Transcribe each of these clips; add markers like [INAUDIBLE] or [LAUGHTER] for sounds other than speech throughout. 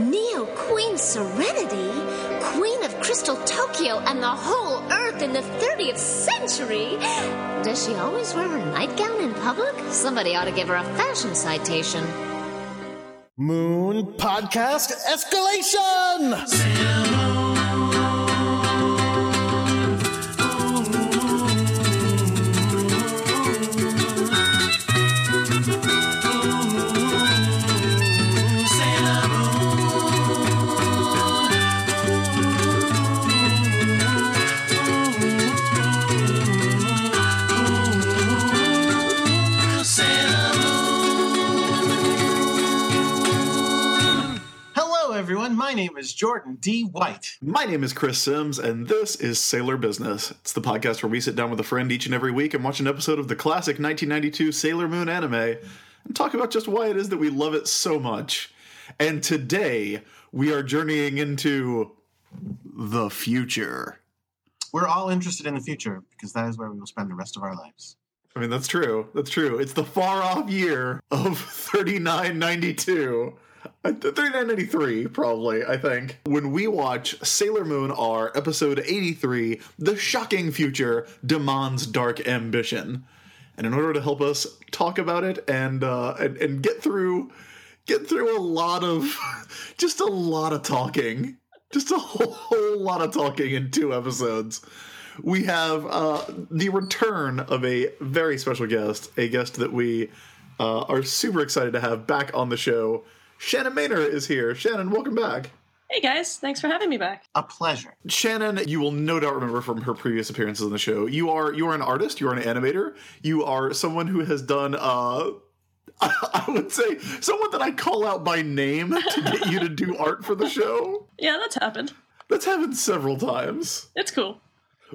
Neo Queen Serenity, Queen of Crystal Tokyo and the whole Earth in the 30th century. Does she always wear her nightgown in public? Somebody ought to give her a fashion citation. Moon Podcast Escalation! Is Jordan D. White. My name is Chris Sims, and this is Sailor Business. It's the podcast where we sit down with a friend each and every week and watch an episode of the classic 1992 Sailor Moon anime and talk about just why it is that we love it so much. And today, we are journeying into the future. We're all interested in the future because that is where we will spend the rest of our lives. I mean, that's true. That's true. It's the far off year of [LAUGHS] 3992. Uh, 3993, probably, I think. When we watch Sailor Moon R, episode 83, The Shocking Future Demands Dark Ambition. And in order to help us talk about it and, uh, and, and get through get through a lot of [LAUGHS] just a lot of talking just a whole, [LAUGHS] whole lot of talking in two episodes we have uh, the return of a very special guest, a guest that we uh, are super excited to have back on the show. Shannon Maynor is here. Shannon, welcome back. Hey guys, thanks for having me back. A pleasure. Shannon, you will no doubt remember from her previous appearances on the show. You are you are an artist. You are an animator. You are someone who has done. Uh, [LAUGHS] I would say someone that I call out by name to get you to do art for the show. Yeah, that's happened. That's happened several times. It's cool.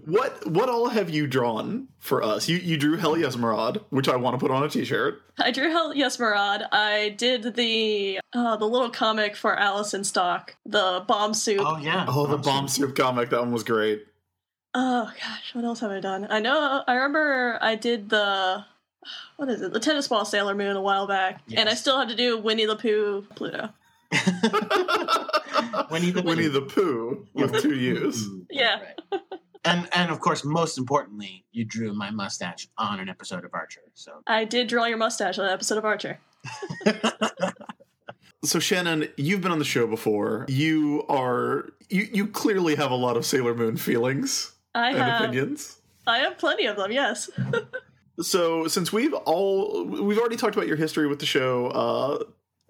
What what all have you drawn for us? You you drew Hell Yes Marad, which I want to put on a t-shirt. I drew Hell Yes Marad. I did the uh, the little comic for Allison Stock, the bomb soup. Oh, yeah. Oh, the bomb soup comic, that one was great. Oh gosh, what else have I done? I know I remember I did the what is it? The tennis ball Sailor Moon a while back, and I still have to do Winnie the Pooh Pluto. [LAUGHS] Winnie the Winnie Pooh. the Pooh with two U's. Yeah. And, and of course, most importantly, you drew my mustache on an episode of Archer. So I did draw your mustache on an episode of Archer. [LAUGHS] So Shannon, you've been on the show before. You are you you clearly have a lot of Sailor Moon feelings I and have opinions. I have plenty of them. Yes. [LAUGHS] So since we've all we've already talked about your history with the show, uh,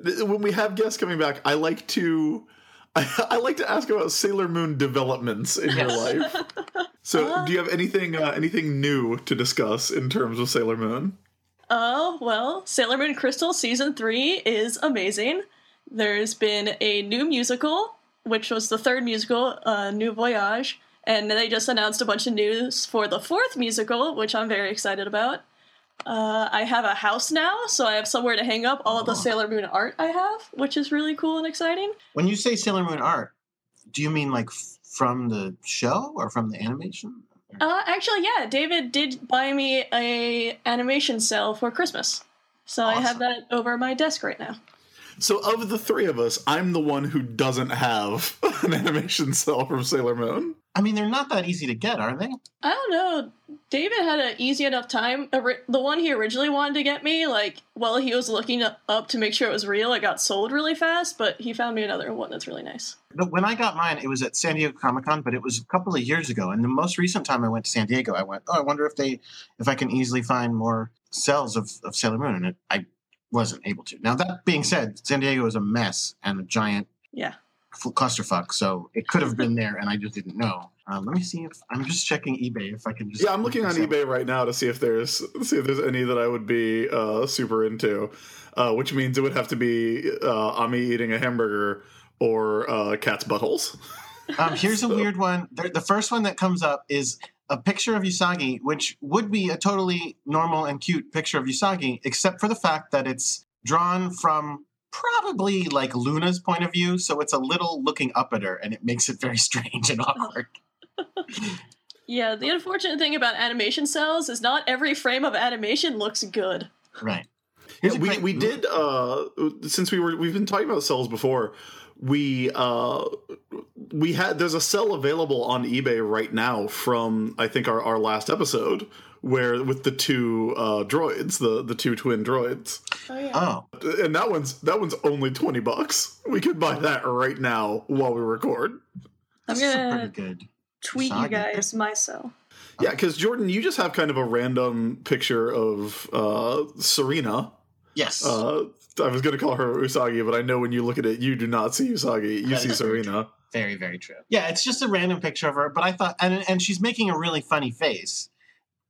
th- when we have guests coming back, I like to I, [LAUGHS] I like to ask about Sailor Moon developments in your life. So, do you have anything uh, anything new to discuss in terms of Sailor Moon? Oh, well, Sailor Moon Crystal season 3 is amazing. There's been a new musical, which was the third musical, uh, New Voyage, and they just announced a bunch of news for the fourth musical, which I'm very excited about. Uh, I have a house now, so I have somewhere to hang up all of the Sailor Moon art I have, which is really cool and exciting. when you say Sailor Moon art, do you mean like f- from the show or from the animation? Uh, actually, yeah, David did buy me a animation cell for Christmas, so I have that over my desk right now. So, of the three of us, I'm the one who doesn't have [LAUGHS] an animation cell from Sailor Moon. I mean, they're not that easy to get, are they? I don't know. David had an easy enough time. The one he originally wanted to get me, like, while he was looking up to make sure it was real, it got sold really fast, but he found me another one that's really nice. No, When I got mine, it was at San Diego Comic Con, but it was a couple of years ago. And the most recent time I went to San Diego, I went, "Oh, I wonder if they, if I can easily find more cells of, of Sailor Moon." And it, I wasn't able to. Now that being said, San Diego is a mess and a giant Yeah. Clusterfuck, so it could have been there, and I just didn't know. Uh, let me see if I'm just checking eBay if I can just. Yeah, I'm looking on So- eBay right now to see if there's see if there's any that I would be uh, super into, uh, which means it would have to be uh, Ami eating a hamburger or uh, cat's buttholes. Um, [LAUGHS] here's a weird one. The, the first one that comes up is a picture of Usagi, which would be a totally normal and cute picture of Usagi, except for the fact that it's drawn from probably like Luna's point of view, so it's a little looking up at her, and it makes it very [LAUGHS] strange and awkward. Yeah, the unfortunate thing about animation cells is not every frame of animation looks good. Right. Yeah, we we did uh since we were we've been talking about cells before. We uh we had there's a cell available on eBay right now from I think our, our last episode where with the two uh droids, the the two twin droids. Oh yeah. Oh, And that one's that one's only 20 bucks. We could buy that right now while we record. I'm this is a gonna pretty good. tweet you guys my cell. Yeah, cuz Jordan, you just have kind of a random picture of uh Serena. Yes. Uh I was going to call her Usagi, but I know when you look at it, you do not see Usagi. You That see Serena. Very, very true. Yeah, it's just a random picture of her, but I thought, and and she's making a really funny face.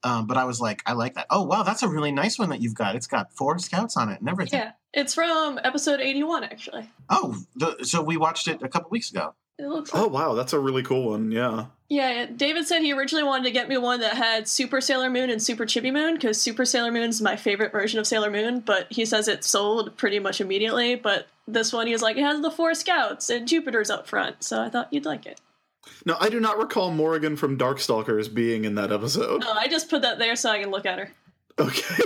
Um, but I was like, I like that. Oh wow, that's a really nice one that you've got. It's got four scouts on it and everything. Yeah, it's from episode 81 actually. Oh, the, so we watched it a couple weeks ago. It looks Oh wow, that's a really cool one. Yeah. Yeah, David said he originally wanted to get me one that had Super Sailor Moon and Super Chibi Moon because Super Sailor Moon is my favorite version of Sailor Moon, but he says it sold pretty much immediately. But this one, he was like, it has the four scouts and Jupiter's up front, so I thought you'd like it. No, I do not recall Morrigan from Darkstalkers being in that episode. No, I just put that there so I can look at her. Okay.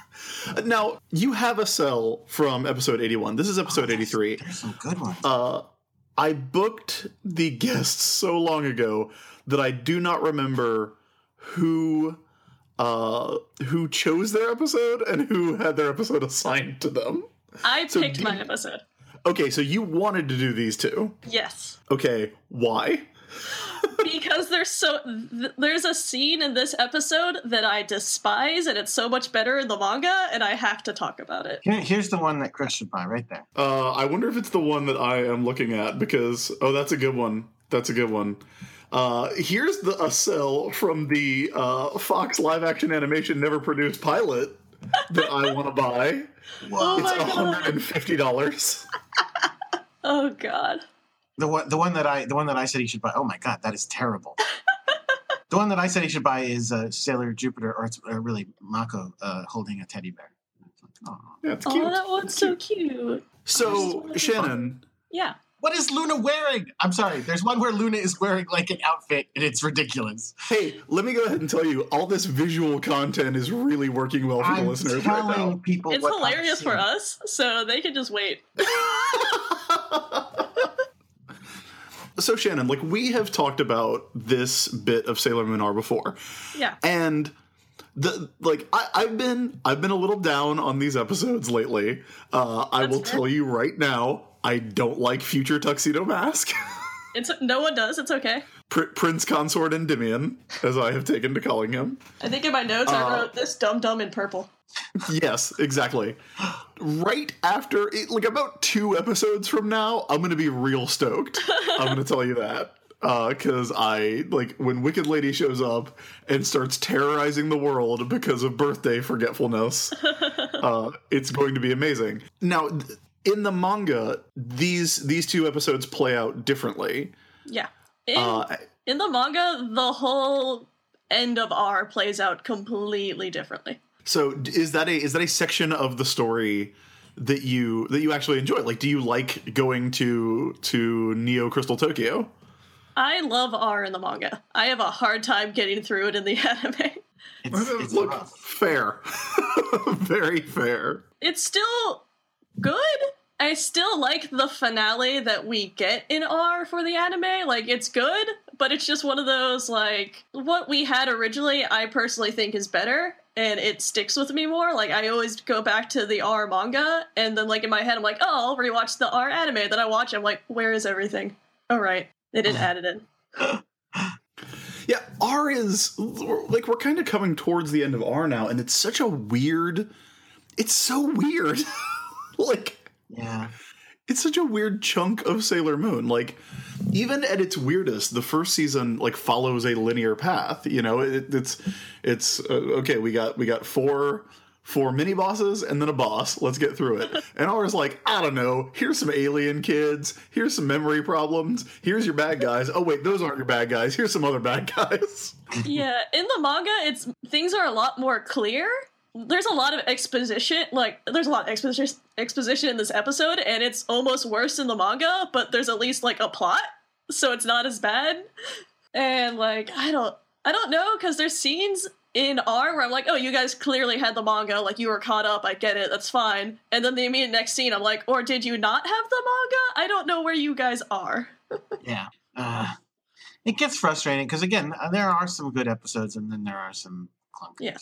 [LAUGHS] now, you have a cell from episode 81. This is episode 83. There's some good ones. Uh, I booked the guests so long ago that I do not remember who uh who chose their episode and who had their episode assigned to them. I So picked do my episode. Okay, so you wanted to do these two. Yes. Okay, why? Because there's so th- there's a scene in this episode that I despise and it's so much better in the manga and I have to talk about it. Here, here's the one that Chris should buy right there. Uh, I wonder if it's the one that I am looking at because oh, that's a good one. That's a good one. Uh, here's the a cell from the uh, Fox live action animation never produced pilot that I want to buy. [LAUGHS] Oh It's my hundred and fifty dollars. [LAUGHS] Oh god. The one, the one that I, the one that I said he should buy. Oh my god, that is terrible. [LAUGHS] the one that I said he should buy is uh, Sailor Jupiter, or it's uh, really Mako uh, holding a teddy bear. Aw. Yeah, it's Oh, that one's so cute. So Shannon, Yeah. What is Luna wearing? I'm sorry. There's one where Luna is wearing like an outfit, and it's ridiculous. hey, let me go ahead and tell you, all this visual content is really working well for the I'm listeners telling right now. people It's hilarious for us, so they can just wait. [LAUGHS] So Shannon, like we have talked about this bit of Sailor Moon R before. Yeah. and the like I, I've been I've been a little down on these episodes lately. Uh, I will fair. tell you right now, I don't like Future Tuxedo Mask, [LAUGHS] It's no one does, it's okay. Pr- Prince Consort Endymion, as I have taken to calling him. I think in my notes Uh, I wrote this dumb dumb in purple. Yes, exactly. Right after, it, like about two episodes from now, I'm gonna be real stoked. I'm gonna tell you that. Because I like when Wicked Lady shows up and starts terrorizing the world because of birthday forgetfulness. uh, it's going to be amazing. Now, th- in the manga, these these two episodes play out differently. Yeah. In, Uh, in the manga, the whole end of R plays out completely differently. So, is that a is that a section of the story that you that you actually enjoy? Like, do you like going to to Neo Crystal Tokyo? I love R in the manga. I have a hard time getting through it in the [LAUGHS] anime. It's, uh, it's Look, rough. fair, [LAUGHS] very fair. It's still good. I still like the finale that we get in R for the anime. Like, it's good, but it's just one of those, like, what we had originally, I personally think is better, and it sticks with me more. Like, I always go back to the R manga, and then, like, in my head, I'm like, oh, I'll rewatch the R anime. Then I watch, I'm like, where is everything? Oh, right. They didn't add it in. [GASPS] Yeah, R is like we're kind of coming towards the end of R now, and it's such a weird. It's so weird. [LAUGHS] like Yeah. It's such a weird chunk of Sailor Moon. Like even at its weirdest, the first season like follows a linear path. You know, it, it's it's uh, okay. We got we got four four mini bosses and then a boss. Let's get through it. [LAUGHS] And ours like I don't know. Here's some alien kids. Here's some memory problems. Here's your bad guys. Oh wait, those aren't your bad guys. Here's some other bad [LAUGHS] guys. yeah, in the manga, it's things are a lot more clear. There's a lot of exposition, like there's a lot of exposition exposition in this episode, and it's almost worse in the manga. But there's at least like a plot, so it's not as bad. And like I don't, I don't know, because there's scenes in R, where I'm like, oh, you guys clearly had the manga, like you were caught up, I get it, that's fine. And then the immediate next scene, I'm like, or did you not have the manga? I don't know where you guys are. [LAUGHS] Yeah. Uh, it gets frustrating because again, there are some good episodes and then there are some clunkers. Yeah.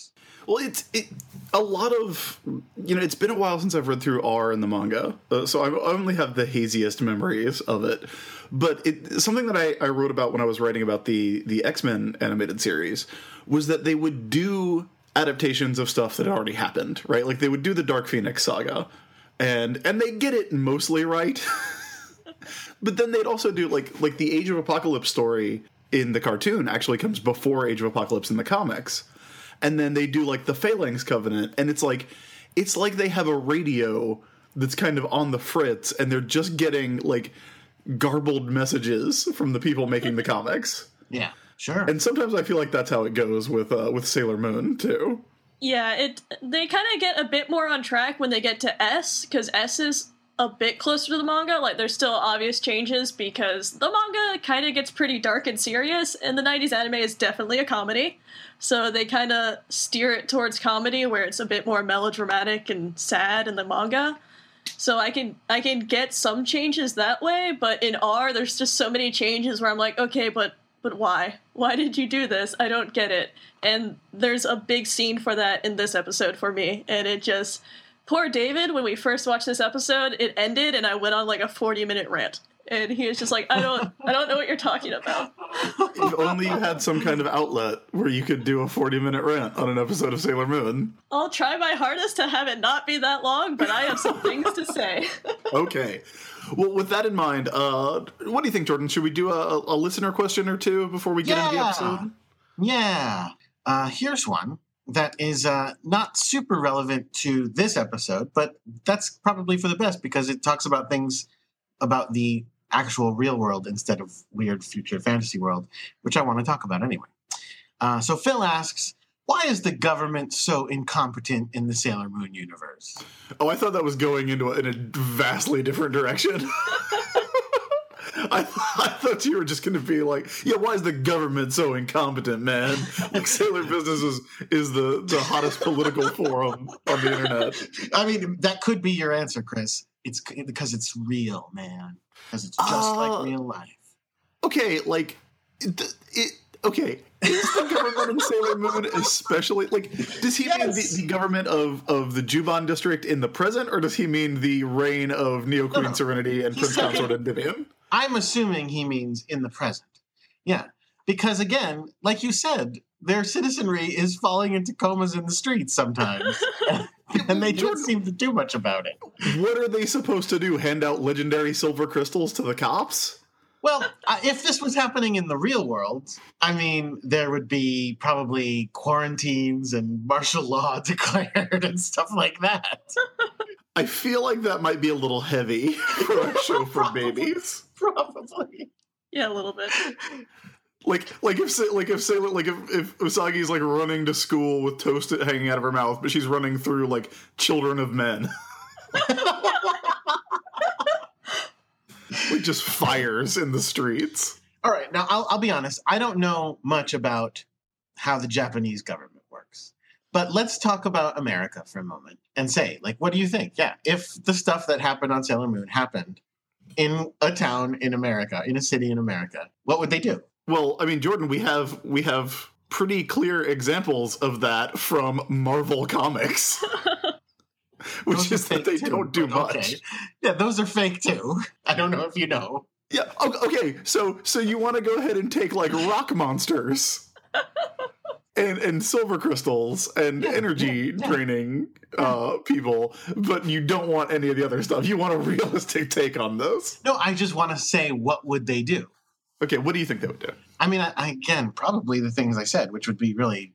Well, it's it a lot of you know. It's been a while since I've read through R in the manga, uh, so I only have the haziest memories of it. But it, something that I, I wrote about when I was writing about the the X Men animated series was that they would do adaptations of stuff that had already happened, right? Like they would do the Dark Phoenix saga, and and they get it mostly right. [LAUGHS] but then they'd also do like like the Age of Apocalypse story in the cartoon actually comes before Age of Apocalypse in the comics and then they do like the Phalanx Covenant, and it's like it's like they have a radio that's kind of on the fritz, and they're just getting like garbled messages from the people making the comics. [LAUGHS] Yeah, sure. And sometimes I feel like that's how it goes with uh, with Sailor Moon too. Yeah, it they kind of get a bit more on track when they get to S because S is a bit closer to the manga. Like there's still obvious changes because the manga kind of gets pretty dark and serious, and the '90s anime is definitely a comedy. So they kind of steer it towards comedy where it's a bit more melodramatic and sad in the manga. So I can I can get some changes that way, but in R there's just so many changes where I'm like, okay, but but why? Why did you do this? I don't get it. And there's a big scene for that in this episode for me, and it just poor David when we first watched this episode, it ended and I went on like a 40 minute rant and he was just like, I don't, I don't know what you're talking about. if only you had some kind of outlet where you could do a 40 minute rant on an episode of Sailor Moon. I'll try my hardest to have it not be that long, but I have some things to say. [LAUGHS] okay. Well, with that in mind, uh, what do you think, Jordan? Should we do a, a listener question or two before we get yeah. into the episode? Yeah. Uh, here's one that is uh, not super relevant to this episode, but that's probably for the best because it talks about things about the actual real world instead of weird future fantasy world, which I want to talk about anyway. Uh, so Phil asks, why is the government so incompetent in the Sailor Moon universe? Oh, I thought that was going into a, in a vastly different direction. [LAUGHS] I, I, thought you were just going to be like, yeah, why is the government so incompetent, man? Like Sailor Business is, is the, the hottest political forum on the internet. I mean, that could be your answer, Chris. It's because it's real, man because it's just uh, like real life. Okay, like it, it okay. Is the government in Sailor Moon especially like? Does he yes. mean the, the, government of of the Juban district in the present, or does he mean the reign of Neo Queen no, no. Serenity and Prince Consort Endymion? I'm assuming he means in the present. Yeah, because again, like you said, their citizenry is falling into comas in the streets sometimes. [LAUGHS] and they don't seem to do much about it. What are they supposed to do? Hand out legendary silver crystals to the cops? Well, uh, if this was happening in the real world, I mean, there would be probably quarantines and martial law [LAUGHS] declared and stuff like that. I feel like that might be a little heavy [LAUGHS] for a show for babies. [LAUGHS] Probably. Yeah, a little bit like like if like if say like if if Usagi's like running to school with toast hanging out of her mouth, but she's running through like children of men. [LAUGHS] like just fires in the streets. All right, now I'll, I'll be honest. I don't know much about how the Japanese government works, but let's talk about America for a moment and say, like, what do you think? Yeah, if the stuff that happened on Sailor Moon happened in a town in America, in a city in America, what would they do? Well, I mean, Jordan, we have we have pretty clear examples of that from Marvel Comics. [LAUGHS] [LAUGHS] Which is that they too, don't do much. Okay. Yeah, those are fake too. [LAUGHS] I don't know if you know. Yeah. Okay. So so you want to go ahead and take like rock monsters and and silver crystals and yeah, energy yeah, draining uh, people, but you don't want any of the other stuff. You want a realistic take on this. No, I just want to say what would they do? Okay, what do you think they would do? I mean, I, I, again, probably the things I said, which would be really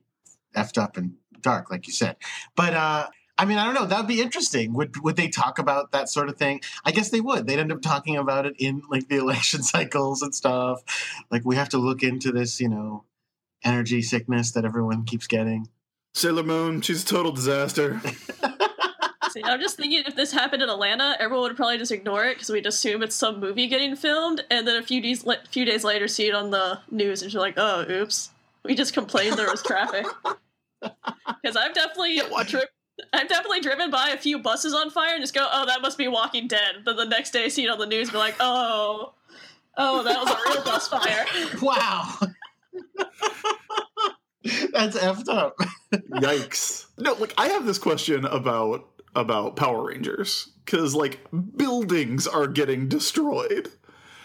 effed up and dark, like you said. But uh, I mean, I don't know. That would be interesting. Would would they talk about that sort of thing? I guess they would. They'd end up talking about it in like the election [LAUGHS] cycles and stuff. Like we have to look into this, you know, energy sickness that everyone keeps getting. Sailor Moon, she's a total disaster. [LAUGHS] See, I'm just thinking if this happened in Atlanta, everyone would probably just ignore it because we'd assume it's some movie getting filmed, and then a few days few days later see it on the news, and you're like, oh, oops, we just complained there was traffic. [LAUGHS] Because I've definitely watch dri- I've definitely driven by a few buses on fire and just go, oh, that must be Walking Dead. Then the next day, see it on the news, be like, oh, oh, that was a real bus fire. [LAUGHS] Wow. [LAUGHS] That's effed up. Yikes. No, like I have this question about about Power Rangers cuz like buildings are getting destroyed.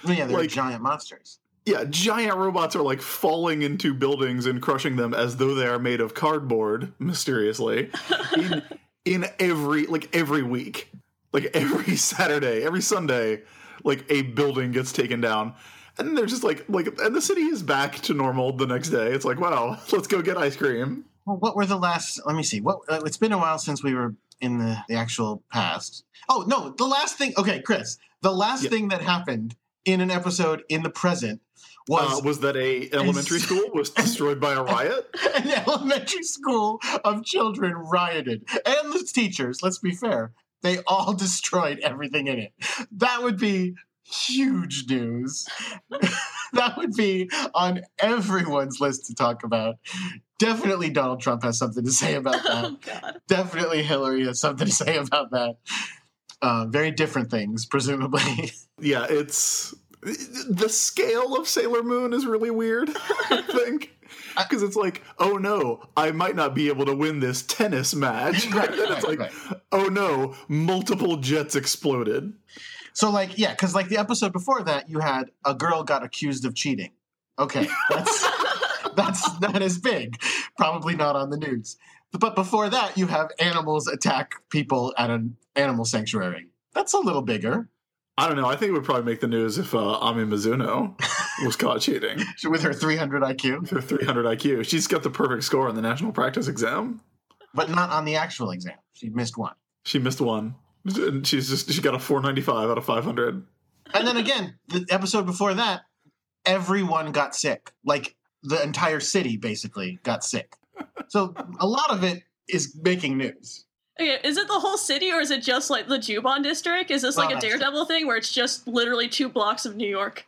Yeah, they're Like- giant monsters. Yeah, giant robots are like falling into buildings and crushing them as though they are made of cardboard mysteriously [LAUGHS] in in every like every week. Like every [LAUGHS] Saturday, every Sunday, like a building gets taken down. And then they're just like like and the city is back to normal the next day. It's like, wow, [LAUGHS] let's go get ice cream. Well, what were the last? Let me see. What? Uh, it's been a while since we were in the, the actual past. Oh no, the last thing. Okay, Chris. The last Yeah. thing that happened in an episode in the present was uh, was that a [LAUGHS] elementary school was destroyed by a riot? [LAUGHS] an elementary school of children rioted, and the teachers. Let's be fair. They all destroyed everything in it. That would be huge news. [LAUGHS] that would be on everyone's list to talk about. Definitely Donald Trump has something to say about [LAUGHS] that. Oh, God. Definitely Hillary has something to say about that. Uh, very different things, presumably. [LAUGHS] Yeah, it's the scale of Sailor Moon is really weird. I think because it's like, oh no, I might not be able to win this tennis match. Right, and then it's right, like, right. oh no, multiple jets exploded. So, like, yeah, because like the episode before that, you had a girl got accused of cheating. Okay, that's [LAUGHS] that's that is big. Probably not on the news. But before that, you have animals attack people at an animal sanctuary. That's a little bigger. I don't know. I think it would probably make the news if uh, Ami Mizuno was caught cheating. [LAUGHS] With her 300 IQ, Her 300 IQ. She's got the perfect score on the national practice exam. but not on the actual exam. She missed one. She missed one. And she's just she got a 495 out of 500. And then again, the episode before that, everyone got sick. Like the entire city basically got sick. So a lot of it is making news. Okay, is it the whole city or is it just like the Juban district? Is this like Well, a that's- Daredevil thing where it's just literally two blocks of New York?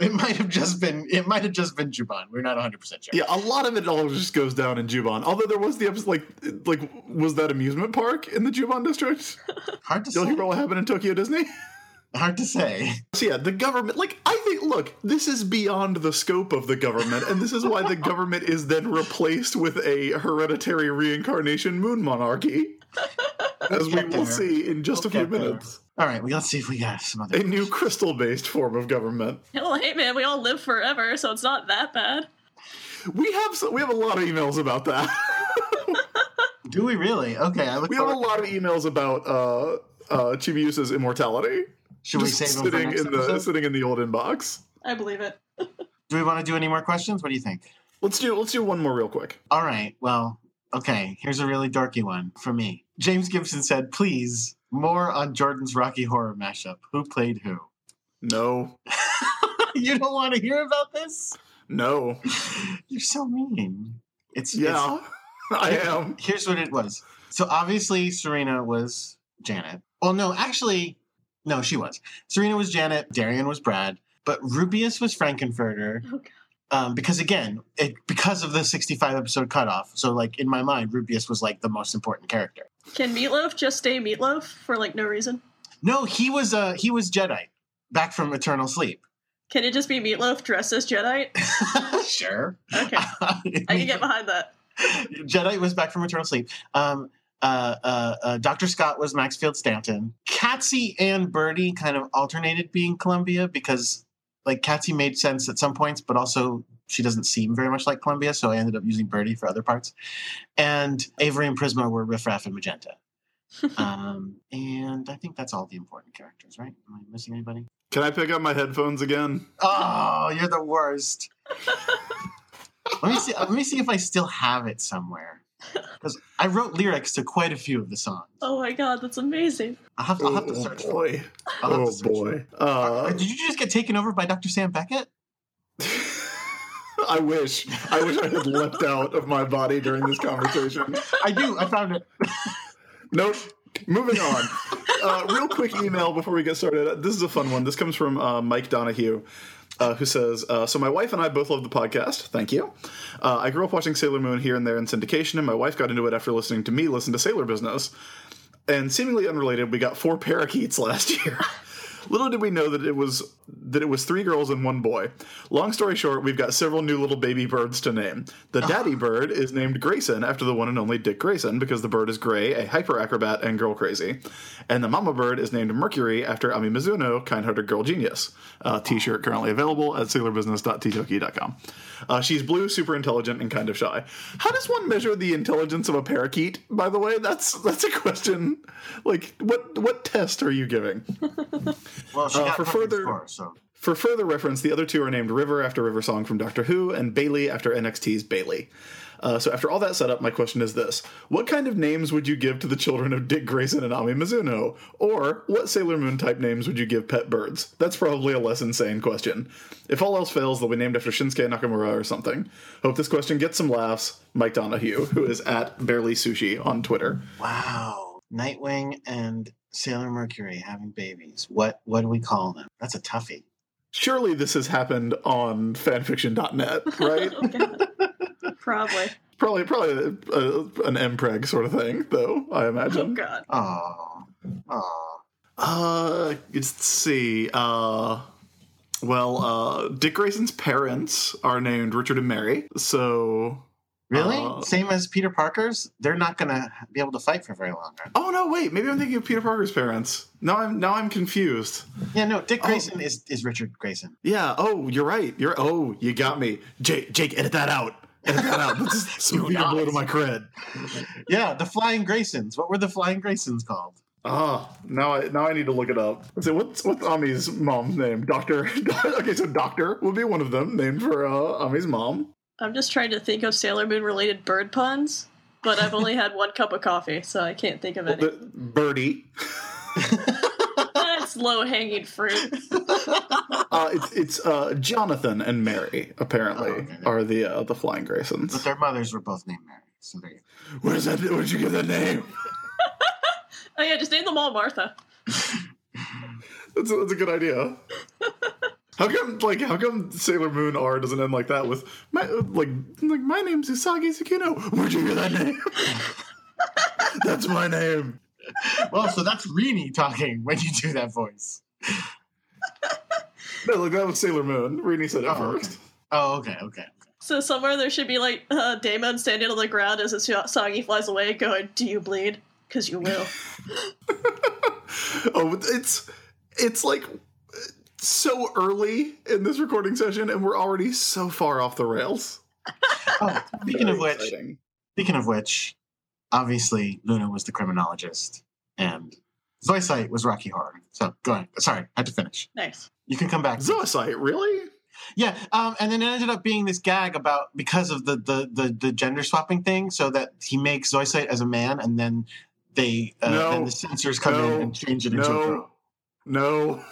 It might have just been. It might have just been Juban. We're not 100 percent sure. Yeah, a lot of it all just goes down in Juban. Although there was the episode, like, like was that amusement park in the Juban district? [LAUGHS] Hard to Do you say. hear what happened in Tokyo Disney? [LAUGHS] Hard to say. So yeah, the government, like, I think, look, this is beyond the scope of the government, and this is why the government is then replaced with a hereditary reincarnation moon monarchy, as we will there. see in just We'll a few get there. minutes. All right, well, let's see if we got some other. A new crystal-based form of government. [LAUGHS] Well, hey man, we all live forever, so it's not that bad. We have so, we have a lot of emails about that. [LAUGHS] Do we really? Okay, I look. we have a lot of emails about uh, uh, Chibiusa's immortality. Should we just save them for sitting next in the sitting in the old inbox. I believe it. [LAUGHS] Do we want to do any more questions? What do you think? Let's do let's do one more real quick. All right. Well, okay. Here's a really dorky one for me. James Gibson said, "Please more on Jordan's Rocky Horror mashup. Who played who?" No, [LAUGHS] you don't want to hear about this? no, You're so mean. It's yeah, I am. here's what it was. So obviously Serena was Janet. Well, no, actually, no, she was. Serena was Janet. Darien was Brad. But Rubeus was Frank-N-Furter. Oh, God. Um, because again, it, because of the 65 episode cutoff. So like in my mind, Rubeus was like the most important character. Can Meatloaf just stay Meatloaf for like no reason? No, he was uh he was Jedite, back from eternal sleep. Can it just be Meatloaf dressed as Jedite? [LAUGHS] sure. Okay, [LAUGHS] I can get behind that. Jedite was back from eternal sleep. Um, uh, uh, uh, Dr. Scott was Maxfield Stanton. Catzy and Birdie kind of alternated being Columbia because, like, Catzy made sense at some points, but also she doesn't seem very much like Columbia, so I ended up using Birdie for other parts. And Avery and Prisma were Riff Raff and Magenta. [LAUGHS] um, and I think that's all the important characters, right? Am I missing anybody? Can I pick up my headphones again? Oh, you're the worst. [LAUGHS] let me see. Let me see if I still have it somewhere. Because I wrote lyrics to quite a few of the songs. Oh my god, that's amazing. I'll have, I'll have to oh search for it. boy! Oh to search for boy! Uh, Did you just get taken over by Dr. Sam Beckett? [LAUGHS] I wish. I wish I had leapt out of my body during this conversation. I do. I found it. [LAUGHS] Nope. Moving on. Uh, real quick email before we get started. This is a fun one. This comes from uh, Mike Donahue. Uh, who says, uh, So, my wife and I both love the podcast. Thank you. Uh, I grew up watching Sailor Moon here and there in syndication, and my wife got into it after listening to me listen to Sailor Business. And seemingly unrelated, we got four parakeets [LAUGHS] last year. Little did we know that it was that it was three girls and one boy. Long story short, we've got several new little baby birds to name. The daddy bird is named Grayson after the one and only Dick Grayson because the bird is gray, a hyper acrobat, and girl crazy. And the mama bird is named Mercury after Ami Mizuno, kind-hearted girl genius. Uh, t-shirt currently available at sailorbusiness.ttoki.com. Uh, she's blue, super intelligent, and kind of shy. How does one measure the intelligence of a parakeet? By the way, that's that's a question. Like, what what test are you giving? [LAUGHS] Well, she Uh, got for further- score, so For further reference, the other two are named River after River Song from Doctor Who and Bailey after NXT's Bayley. Uh, so after all that setup, my question is this: What kind of names would you give to the children of Dick Grayson and Ami Mizuno? Or what Sailor Moon type names would you give pet birds? That's probably a less insane question. If all else fails, they'll be named after Shinsuke Nakamura or something. Hope this question gets some laughs. Mike Donahue, who is at Barely Sushi on Twitter. wow, Nightwing and Sailor Mercury having babies. What what do we call them? That's a toughie. Surely this has happened on fanfiction.net, [LAUGHS] right? Oh, Probably. Probably, probably a, an mpreg sort of thing, though. I imagine. Oh. God. Oh, oh. Uh, let's see. Uh, well, uh, Dick Grayson's parents are named Richard and Mary, so. Really? Uh, Same as Peter Parker's? They're not going to be able to fight for very long. Oh no! Wait, maybe I'm thinking of Peter Parker's parents. Now I'm now I'm confused. Yeah, no. Dick Oh. Grayson is, is Richard Grayson. Yeah. Oh, you're right. You're. Oh, you got me. Jake, Jake, edit that out. Edit that out. That's [LAUGHS] some weird blow to my cred. Yeah, the Flying Graysons. What were the Flying Graysons called? Oh, now I now I need to look it up. So what's what's Ami's mom's name? Doctor. [LAUGHS] okay, so Doctor would be one of them, named for uh, Ami's mom. I'm just trying to think of Sailor Moon related bird puns, but I've only had one cup of coffee, so I can't think of any. The- Birdie. [LAUGHS] That's low hanging fruit. [LAUGHS] Uh, it's it's uh, Jonathan and Mary apparently Oh, okay. are the uh, the Flying Graysons. But their mothers were both named Mary. So there you go. Where's that? Where'd you get that name? [LAUGHS] Oh yeah, just name them all Martha. That's a, that's a good idea. How come like how come Sailor Moon R doesn't end like that with my like like my name's Usagi Tsukino? [LAUGHS] Where'd you hear that name? [LAUGHS] that's my name. Well, so that's Rini talking when you do that voice. [LAUGHS] No, like that was Sailor Moon. Rini said it Oh, first. Oh, okay, okay. So somewhere there should be like uh, Damon standing on the ground as Usagi flies away, going, "Do you bleed? Because you will." oh, it's it's like so early in this recording session, and we're already so far off the rails. Oh, speaking of which, exciting. speaking of which, obviously Luna was the criminologist, and Zoisite was Rocky Horror. So go ahead. Sorry, I had to finish. nice. You can come back. Zoisite, really? Yeah, um, and then it ended up being this gag about because of the the the, the gender swapping thing, so that he makes Zoisite as a man, and then they uh, No. then the censors come No. in and change it into a No, girl. no,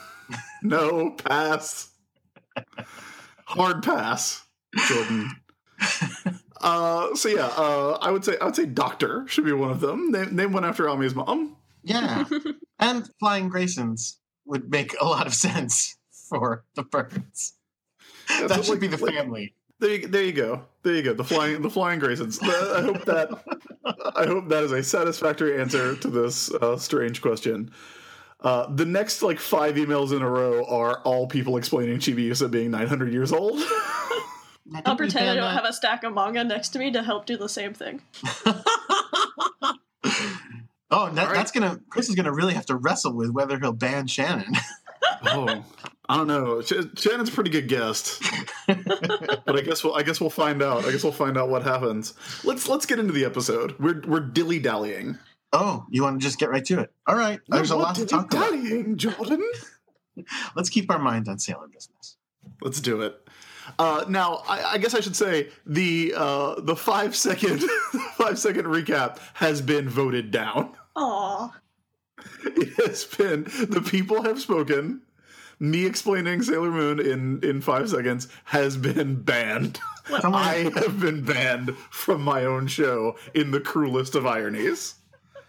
no, pass. Hard pass, Jordan. Uh, so yeah, uh, I would say I would say Doctor should be one of them. Name, name one after Ami's mom. Yeah, [LAUGHS] and Flying Graysons would make a lot of sense for the birds. That's that what, should like- be the like- family. There you, there you go. There you go. The flying the flying Graysons. I hope that I hope that is a satisfactory answer to this uh, strange question. Uh, the next like five emails in a row are all people explaining Chibiusa being 900 years old. I'll [LAUGHS] pretend I don't have a stack of manga next to me to help do the same thing. [LAUGHS] Oh, that, right. that's gonna. Chris is gonna really have to wrestle with whether he'll ban Shannon. [LAUGHS] oh, I don't know. Sh- Shannon's a pretty good guest, but I guess we'll I guess we'll find out. I guess we'll find out what happens. Let's let's get into the episode. We're we're dilly dallying. Oh, you want to just get right to it? All right. There's a lot to talk about. Dallying, Jordan. [LAUGHS] Let's keep our mind on sailor business. Let's do it. Uh, now, I, I guess I should say the uh, the five second [LAUGHS] five second recap has been voted down. Aw. [LAUGHS] It has been the people have spoken. Me explaining Sailor Moon in in five seconds has been banned. I have been banned from my own show in the cruelest of ironies.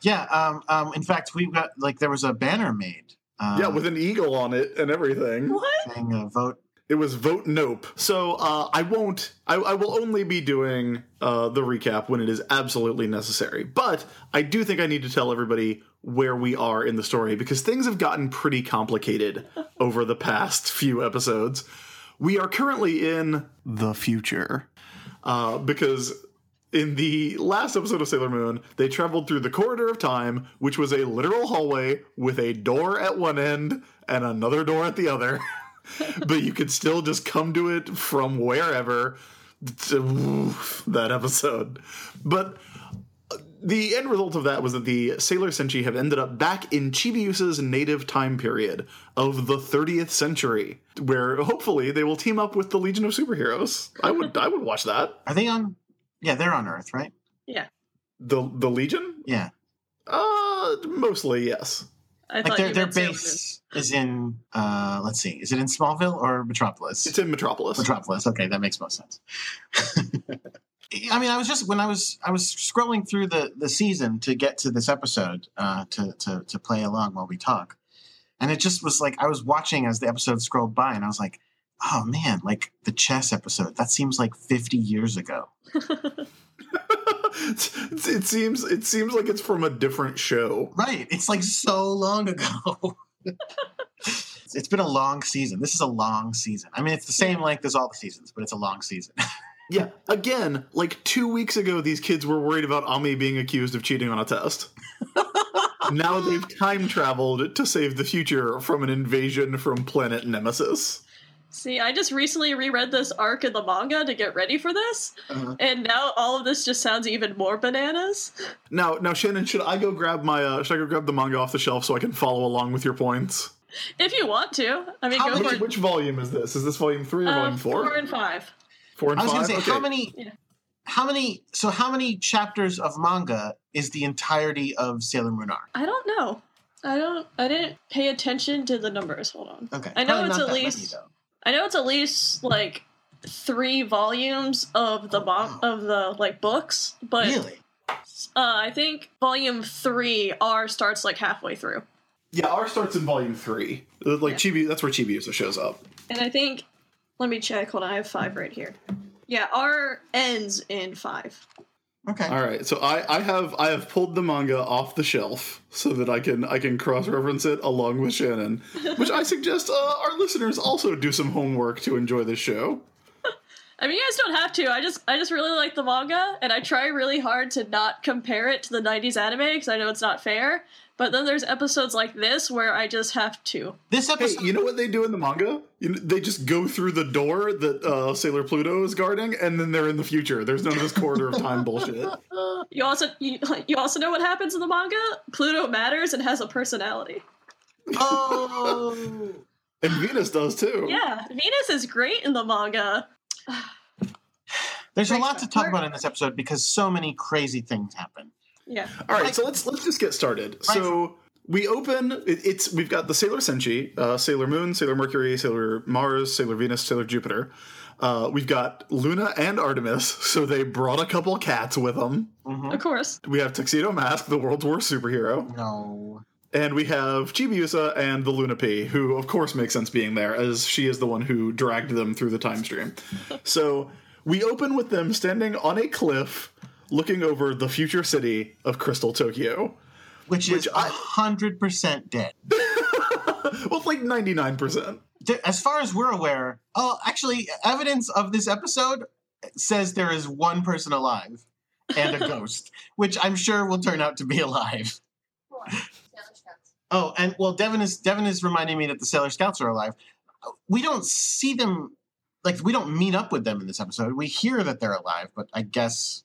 Yeah. Um, um, in fact, we've got like there was a banner made. Uh, yeah, with an eagle on it and everything. What? saying uh, vote. It was vote nope. So uh, I won't. I, I will only be doing uh, the recap when it is absolutely necessary. But I do think I need to tell everybody where we are in the story because things have gotten pretty complicated [LAUGHS] over the past few episodes. We are currently in the future uh, because in the last episode of Sailor Moon, they traveled through the corridor of time, which was a literal hallway with a door at one end and another door at the other. [LAUGHS] but you could still just come to it from wherever. That episode. But uh, the end result of that was that the Sailor Senshi have ended up back in Chibiusa's native time period of the 30th century, where hopefully they will team up with the Legion of Superheroes. I would I would watch that. Are they on? Yeah, they're on Earth, right? Yeah. The the Legion? Yeah. Uh mostly yes. I Like thought their you their meant base is in. uh Let's see. Is it in Smallville or Metropolis? It's in Metropolis. Metropolis. Okay, that makes most sense. [LAUGHS] I mean, I was just when I was I was scrolling through the the season to get to this episode uh, to to to play along while we talk, and it just was like I was watching as the episode scrolled by, and I was like, oh man, like the chess episode that seems like fifty years ago. [LAUGHS] It seems it seems like it's from a different show. Right? It's like so long ago. [LAUGHS] it's been a long season. This is a long season. I mean, it's the same length as all the seasons, but it's a long season. [LAUGHS] Yeah, again, like two weeks ago, these kids were worried about Ami being accused of cheating on a test. now they've time traveled to save the future from an invasion from planet Nemesis. See, I just recently reread this arc in the manga to get ready for this, Uh-huh. and now all of this just sounds even more bananas. Now, now, Shannon, should I go grab my? Uh, should I go grab the manga off the shelf so I can follow along with your points? If you want to, I mean, How go many- for Which, it. which volume is this? Is this volume three or Uh, volume four? four and five. Four and I was going to say okay. how many, Yeah. how many, so how many chapters of manga is the entirety of Sailor Moon R? I don't know. I don't. I didn't pay attention to the numbers. Hold on. Okay, I know probably it's not at that many, least. though. I know it's at least like three volumes of the bon- of the like books, but really. uh, I think volume three R starts like halfway through, Yeah, R starts in volume three. Uh, Like Chibi, that's where Chibiusa shows up. and I think. Let me check. Hold on, I have five right here. Yeah, R ends in five. Okay. All right, so I, I have I have pulled the manga off the shelf so that I can I can cross reference it along with Shannon, which I suggest uh, our listeners also do some homework to enjoy this show. I mean, you guys don't have to. I just, I just really like the manga, and I try really hard to not compare it to the '90s anime because I know it's not fair. But then there's episodes like this where I just have to. This Hey, episode. you know what they do in the manga? You know, they just go through the door that uh, Sailor Pluto is guarding, and then they're in the future. There's none of this corridor of time bullshit. [LAUGHS] You also, you, you also know what happens in the manga. Pluto matters and has a personality. oh. [LAUGHS] And Venus does too. Yeah, Venus is great in the manga. [SIGHS] There's a lot to talk about in this episode because so many crazy things happen. Yeah, All right, so let's let's just get started. So we open. It, it's we've got the Sailor Senshi, uh, Sailor Moon, Sailor Mercury, Sailor Mars, Sailor Venus, Sailor Jupiter. Uh, we've got Luna and Artemis, [LAUGHS] so they brought a couple cats with them. of course. We have Tuxedo Mask, the world's worst superhero, No. and we have Chibiusa and the Luna P, who of course makes sense being there, as she is the one who dragged them through the time stream. [LAUGHS] so we open with them standing on a cliff, looking over the future city of Crystal Tokyo. Which, Which is a I- hundred percent dead. [LAUGHS] Well, it's like 99%. As far as we're aware, oh, actually, evidence of this episode says there is one person alive and a [LAUGHS] ghost, which I'm sure will turn out to be alive. [LAUGHS] Oh, and well, Devin is Devin is reminding me that the Sailor Scouts are alive. We don't see them, like we don't meet up with them in this episode. We hear that they're alive, but I guess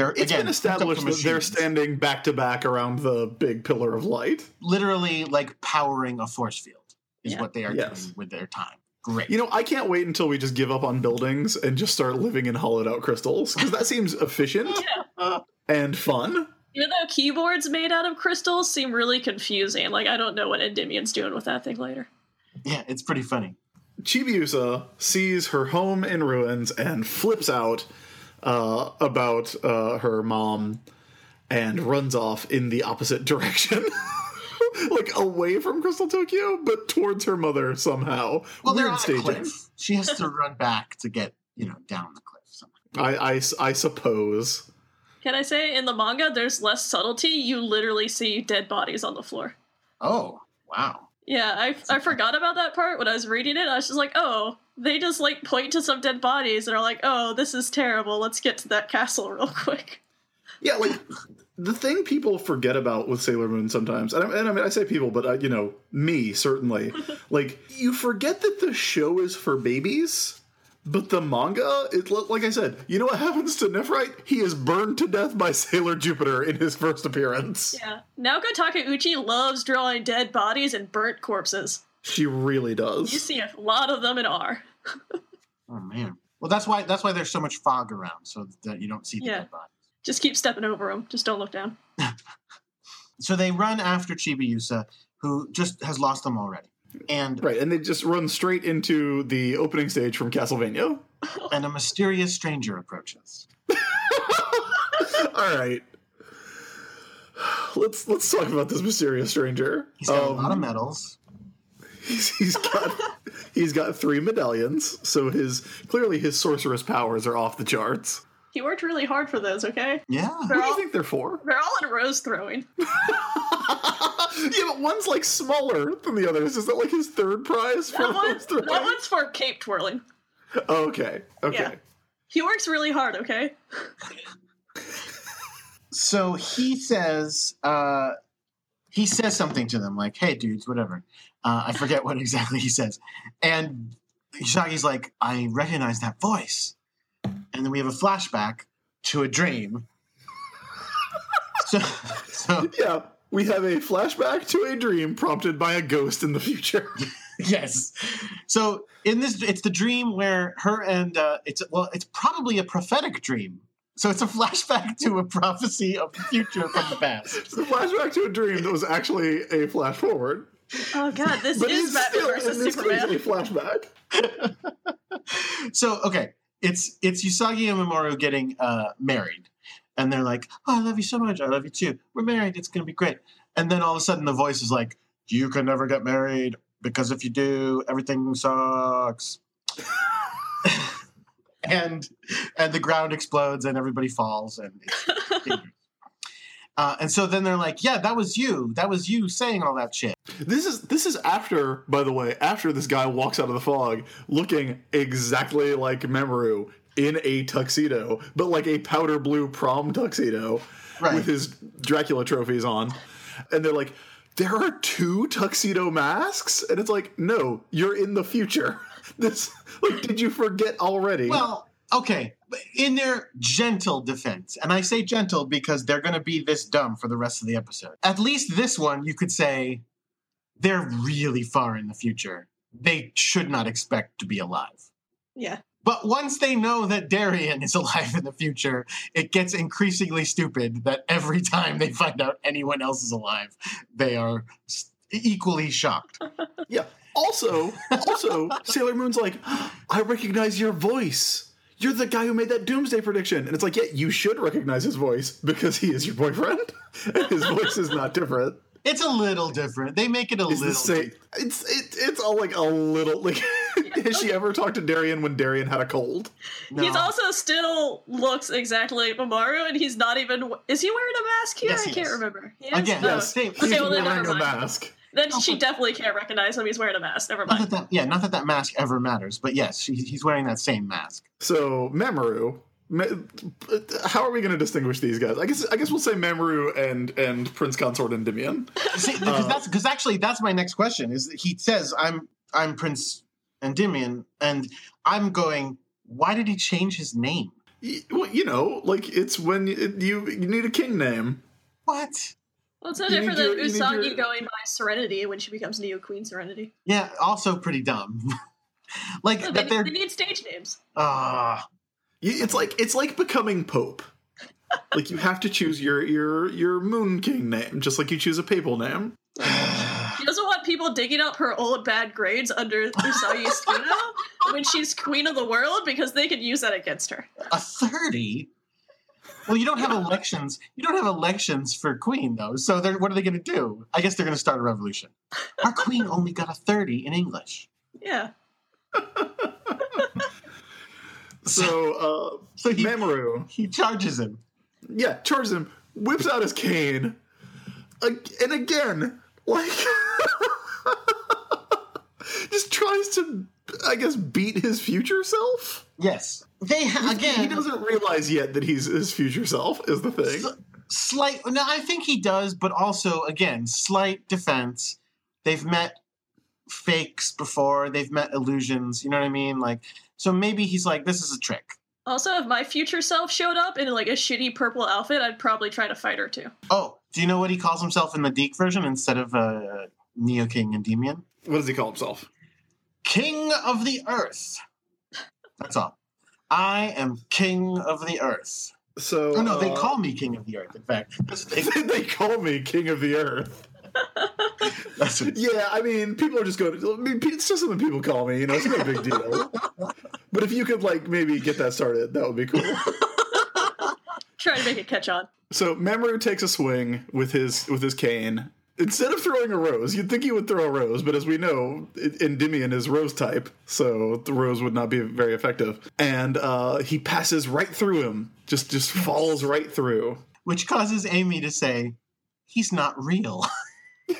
they're It's again been established that they're standing back to back around the big pillar of light. literally like powering a force field is Yeah. what they are Yes. doing with their time. Great. You know, I can't wait until we just give up on buildings and just start living in hollowed out crystals because that seems efficient [LAUGHS] [LAUGHS] and fun. Even though keyboards made out of crystals seem really confusing, like I don't know what Endymion's doing with that thing later. yeah, it's pretty funny. Chibiusa sees her home in ruins and flips out uh, about uh, her mom. and runs off in the opposite [LAUGHS] direction. [LAUGHS] like away from Crystal Tokyo, but towards her mother somehow. Well, Weird on staging. She has to run back to get you know down the cliff. Somewhere. I, I, I suppose. Can I say in the manga there's less subtlety? You literally see dead bodies on the floor. Oh wow! Yeah, I, I forgot about that part when I was reading it. I was just like, oh, they just like point to some dead bodies and are like, oh, this is terrible. Let's get to that castle [LAUGHS] real quick. Yeah, like the thing people forget about with Sailor Moon sometimes, and I, and I mean, I say people, but uh, you know, me certainly, [LAUGHS] like you forget that the show is for babies. But the manga, it like I said, you know what happens to Nephrite? He is burned to death by [LAUGHS] Sailor Jupiter in his first appearance. Yeah. Naoko Takeuchi loves drawing dead bodies and burnt corpses. She really does. You see a lot of them in R. Oh man. Well, that's why that's why there's so much fog around, so that you don't see the Yeah. dead body. Just keep stepping over them. Just don't look down. [LAUGHS] So they run after Chibiusa, who just has lost them already. And Right, and they just run straight into the opening stage from Castlevania. [LAUGHS] and a mysterious stranger approaches. [LAUGHS] All right. Let's let's talk about this mysterious stranger. He's got a Um, lot of medals. He's, he's got [LAUGHS] he's got three medallions, so his clearly his sorceress powers are off the charts. He worked really hard for those, okay? Yeah. What They're do you think they're for? they're all in rose throwing. [LAUGHS] yeah, but one's like smaller than the others. Is that like his third prize for That, one, those three? that one's for cape twirling. Okay, okay. Yeah. He works really hard, okay? So he says, uh, he says something to them like, "Hey, dudes, whatever." Uh, I forget what [LAUGHS] exactly he says, and Shagi's like, "I recognize that voice," and then we have a flashback to a dream. so, so Yeah, we have a flashback to a dream prompted by a ghost in the future. [LAUGHS] [LAUGHS] yes. So in this, it's the dream where her and uh, it's well, it's probably a prophetic dream. So it's a flashback to a prophecy of the future from the past. It's a flashback to a dream that was actually a flash forward. Oh god, this But is it's Batman still, in versus this Superman. case, a flashback. [LAUGHS] So okay, it's it's Usagi and Mamoru getting uh, married, and they're like, "Oh, I love you so much. I love you too. We're married. It's gonna be great." And then all of a sudden, the voice is like, "You can never get married because if you do, everything sucks." [LAUGHS] and and the ground explodes and everybody falls and. [LAUGHS] Uh, and so then they're like, "Yeah, that was you. That was you saying all that shit." This is this is after, by the way, after this guy walks out of the fog looking exactly like Mamoru in a tuxedo, but like a powder blue prom tuxedo Right. with his Dracula trophies on. And they're like, there are two tuxedo masks? And it's like, no, you're in the future. [LAUGHS] This like did you forget already? Well, okay, in their gentle defense, and I say gentle because they're going to be this dumb for the rest of the episode. At least this one, you could say they're really far in the future. They should not expect to be alive. Yeah. But once they know that Darien is [LAUGHS] alive in the future, it gets increasingly stupid that every time they find out anyone else is alive, they are equally shocked. [LAUGHS] Yeah. Also, also, Sailor Moon's like, I recognize your voice. You're the guy who made that doomsday prediction. And it's like, yeah, you should recognize his voice because he is your boyfriend. [LAUGHS] and his voice is not different. It's a little different. They make it a It's little the same. It's it, it's all like a little like. [LAUGHS] has she ever talked to Darien when Darien had a cold? No. He's also still looks exactly like Mamoru, and he's not even. Is he wearing a mask here? Yes, I he can't is. remember. He is? Again, Oh. yes, same. Okay, He's well then wearing a mask. Then she definitely can't recognize him. He's wearing a mask. Never Not mind. that, that, yeah, not that that mask ever matters, but yes, she, he's wearing that same mask. So Mamoru. How are we going to distinguish these guys? I guess I guess we'll say Mamoru and and Prince Consort and Endymion. See, because uh, that's because actually that's my next question. Is that he says I'm I'm Prince Endymion, and I'm going. Why did he change his name? Well, you know, like it's when you you, you need a king name. What? Well, it's no different need than you Usagi your- going by Serenity when she becomes Neo Queen Serenity. Yeah, also pretty dumb. [LAUGHS] like No, that they, they're they need stage names. ah Y- It's like it's like becoming pope. like you have to choose your your your moon king name, just like you choose a papal name. [SIGHS] She doesn't want people digging up her old bad grades under Usagi's skin [LAUGHS] when she's queen of the world because they could use that against her. a thirty. Well, you don't have elections. You don't have elections for queen though. So they're, what are they going to do? I guess they're going to start a revolution. Our queen only got a thirty in English. Yeah. [LAUGHS] So, uh, So he Mamoru, he charges him. yeah, charges him, whips out his cane, and again, like, [LAUGHS] just tries to, I guess, beat his future self. Yes, they ha- again. he doesn't realize yet that he's his future self. Is the thing. slight no i think he does but also again slight defense they've met fakes before they've met illusions you know what i mean like so maybe he's like this is a trick Also, if my future self showed up in like a shitty purple outfit, I'd probably try to fight her too. oh do you know what he calls himself in the DiC version instead of uh, neo king endymion What does he call himself? King of the earth that's all i am king of the earth So, oh no they uh, call me king of the earth in fact [LAUGHS] they, they call me king of the earth. that's what, Yeah, I mean, people are just going. I mean, it's just something people call me. You know, it's no big deal. [LAUGHS] but if you could like maybe get that started, that would be cool. [LAUGHS] Try to make it catch on. So Mamoru takes a swing with his with his cane. Instead of throwing a rose, you'd think he would throw a rose, but as we know, Endymion is rose type, so the rose would not be very effective. And uh, he passes right through him, just just falls right through. which causes amy to say he's not real [LAUGHS]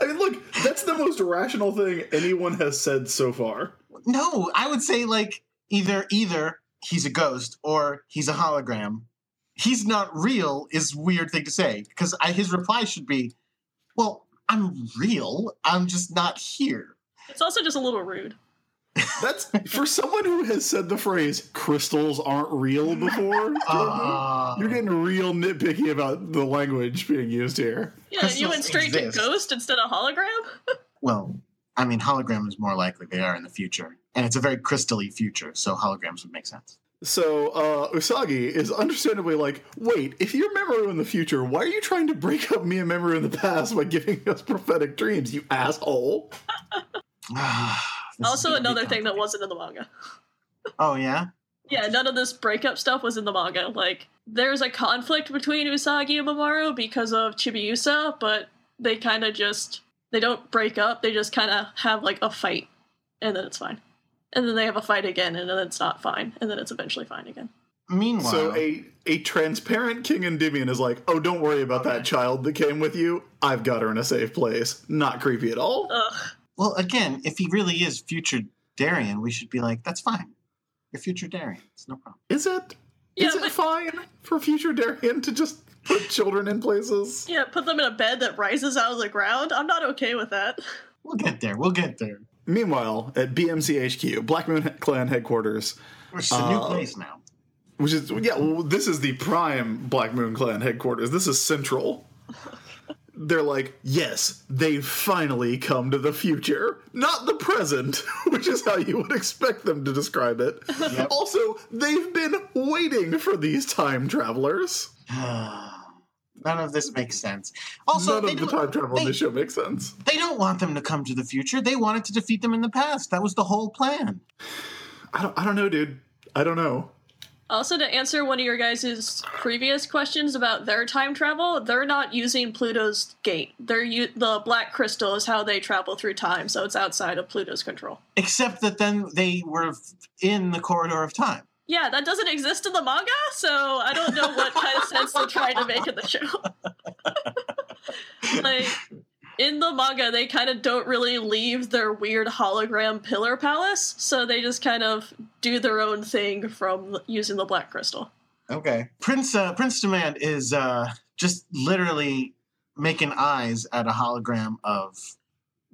I mean, look, that's the most rational thing anyone has said so far. No, I would say like either either he's a ghost or he's a hologram. He's not real is weird thing to say because his reply should be, "Well, I'm real. I'm just not here." It's also just a little rude. That's for someone who has said the phrase "crystals aren't real" before. [LAUGHS] Uh, You're getting real nitpicky about the language being used here. Yeah, and you went straight exist. to ghost instead of hologram? [LAUGHS] well, I mean, hologram is more likely they are in the future, and it's a very crystally future, so holograms would make sense. So uh, Usagi is understandably like, wait, if you're Mamoru in the future, why are you trying to break up me and Mamoru in the past by giving us prophetic dreams, you asshole? [SIGHS] Also, another thing that wasn't in the manga. [LAUGHS] Oh yeah. Yeah, none of this breakup stuff was in the manga. Like, there's a conflict between Usagi and Mamoru because of Chibiusa, but they kind of just they don't break up. They just kind of have like a fight, and then it's fine. And then they have a fight again, and then it's not fine, and then it's eventually fine again. Meanwhile, So a a transparent King Endymion is like, oh, don't worry about that child that came with you. I've got her in a safe place. Not creepy at all. Ugh. well, again, if he really is future Darien, we should be like, "That's fine. You're future Darien. It's no problem." Is it? Yeah, Is it fine for future Darien to just put children in places? Yeah, put them in a bed that rises out of the ground. I'm not okay with that. We'll get there. We'll get there. Meanwhile, at BMC HQ, Black Moon Clan headquarters, It's a new Uh, place now. which is yeah, well, this is the prime Black Moon Clan headquarters. This is central. [LAUGHS] They're like, yes, they've finally come to the future, not the present, [LAUGHS] which is how you would expect them to describe it. Also, they've been waiting for these time travelers. [SIGHS] [SIGHS] [SIGHS] None of this makes sense. Also, None they, of the time travel in they, this show makes sense. they don't want them to come to the future. They wanted to defeat them in the past. That was the whole plan. [SIGHS] I don't, I don't know, dude. I don't know. Also, to answer one of your guys' previous questions about their time travel, they're not using Pluto's gate. They're u- the black crystal is how they travel through time, so it's outside of Pluto's control. Except that then they were in the corridor of time. Yeah, that doesn't exist in the manga, so I don't know what kind of sense they're trying to make in the show. [LAUGHS] like, in the manga, they kind of don't really leave their weird hologram pillar palace, so they just kind of do their own thing from using the black crystal. Okay. Prince uh, Prince Demand is uh, just literally making eyes at a hologram of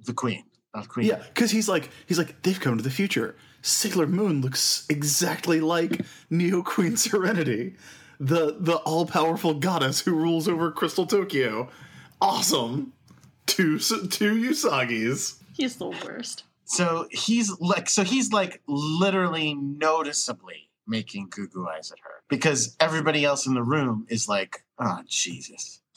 the queen. Of Queen. Yeah, because he's like, he's like, they've come to the future. Sailor Moon looks exactly like Neo Queen Serenity, the the all powerful goddess who rules over Crystal Tokyo. Awesome. Two two Usagi's. He's the worst. So he's like, so he's like literally noticeably making goo goo eyes at her because everybody else in the room is like, oh Jesus. [LAUGHS]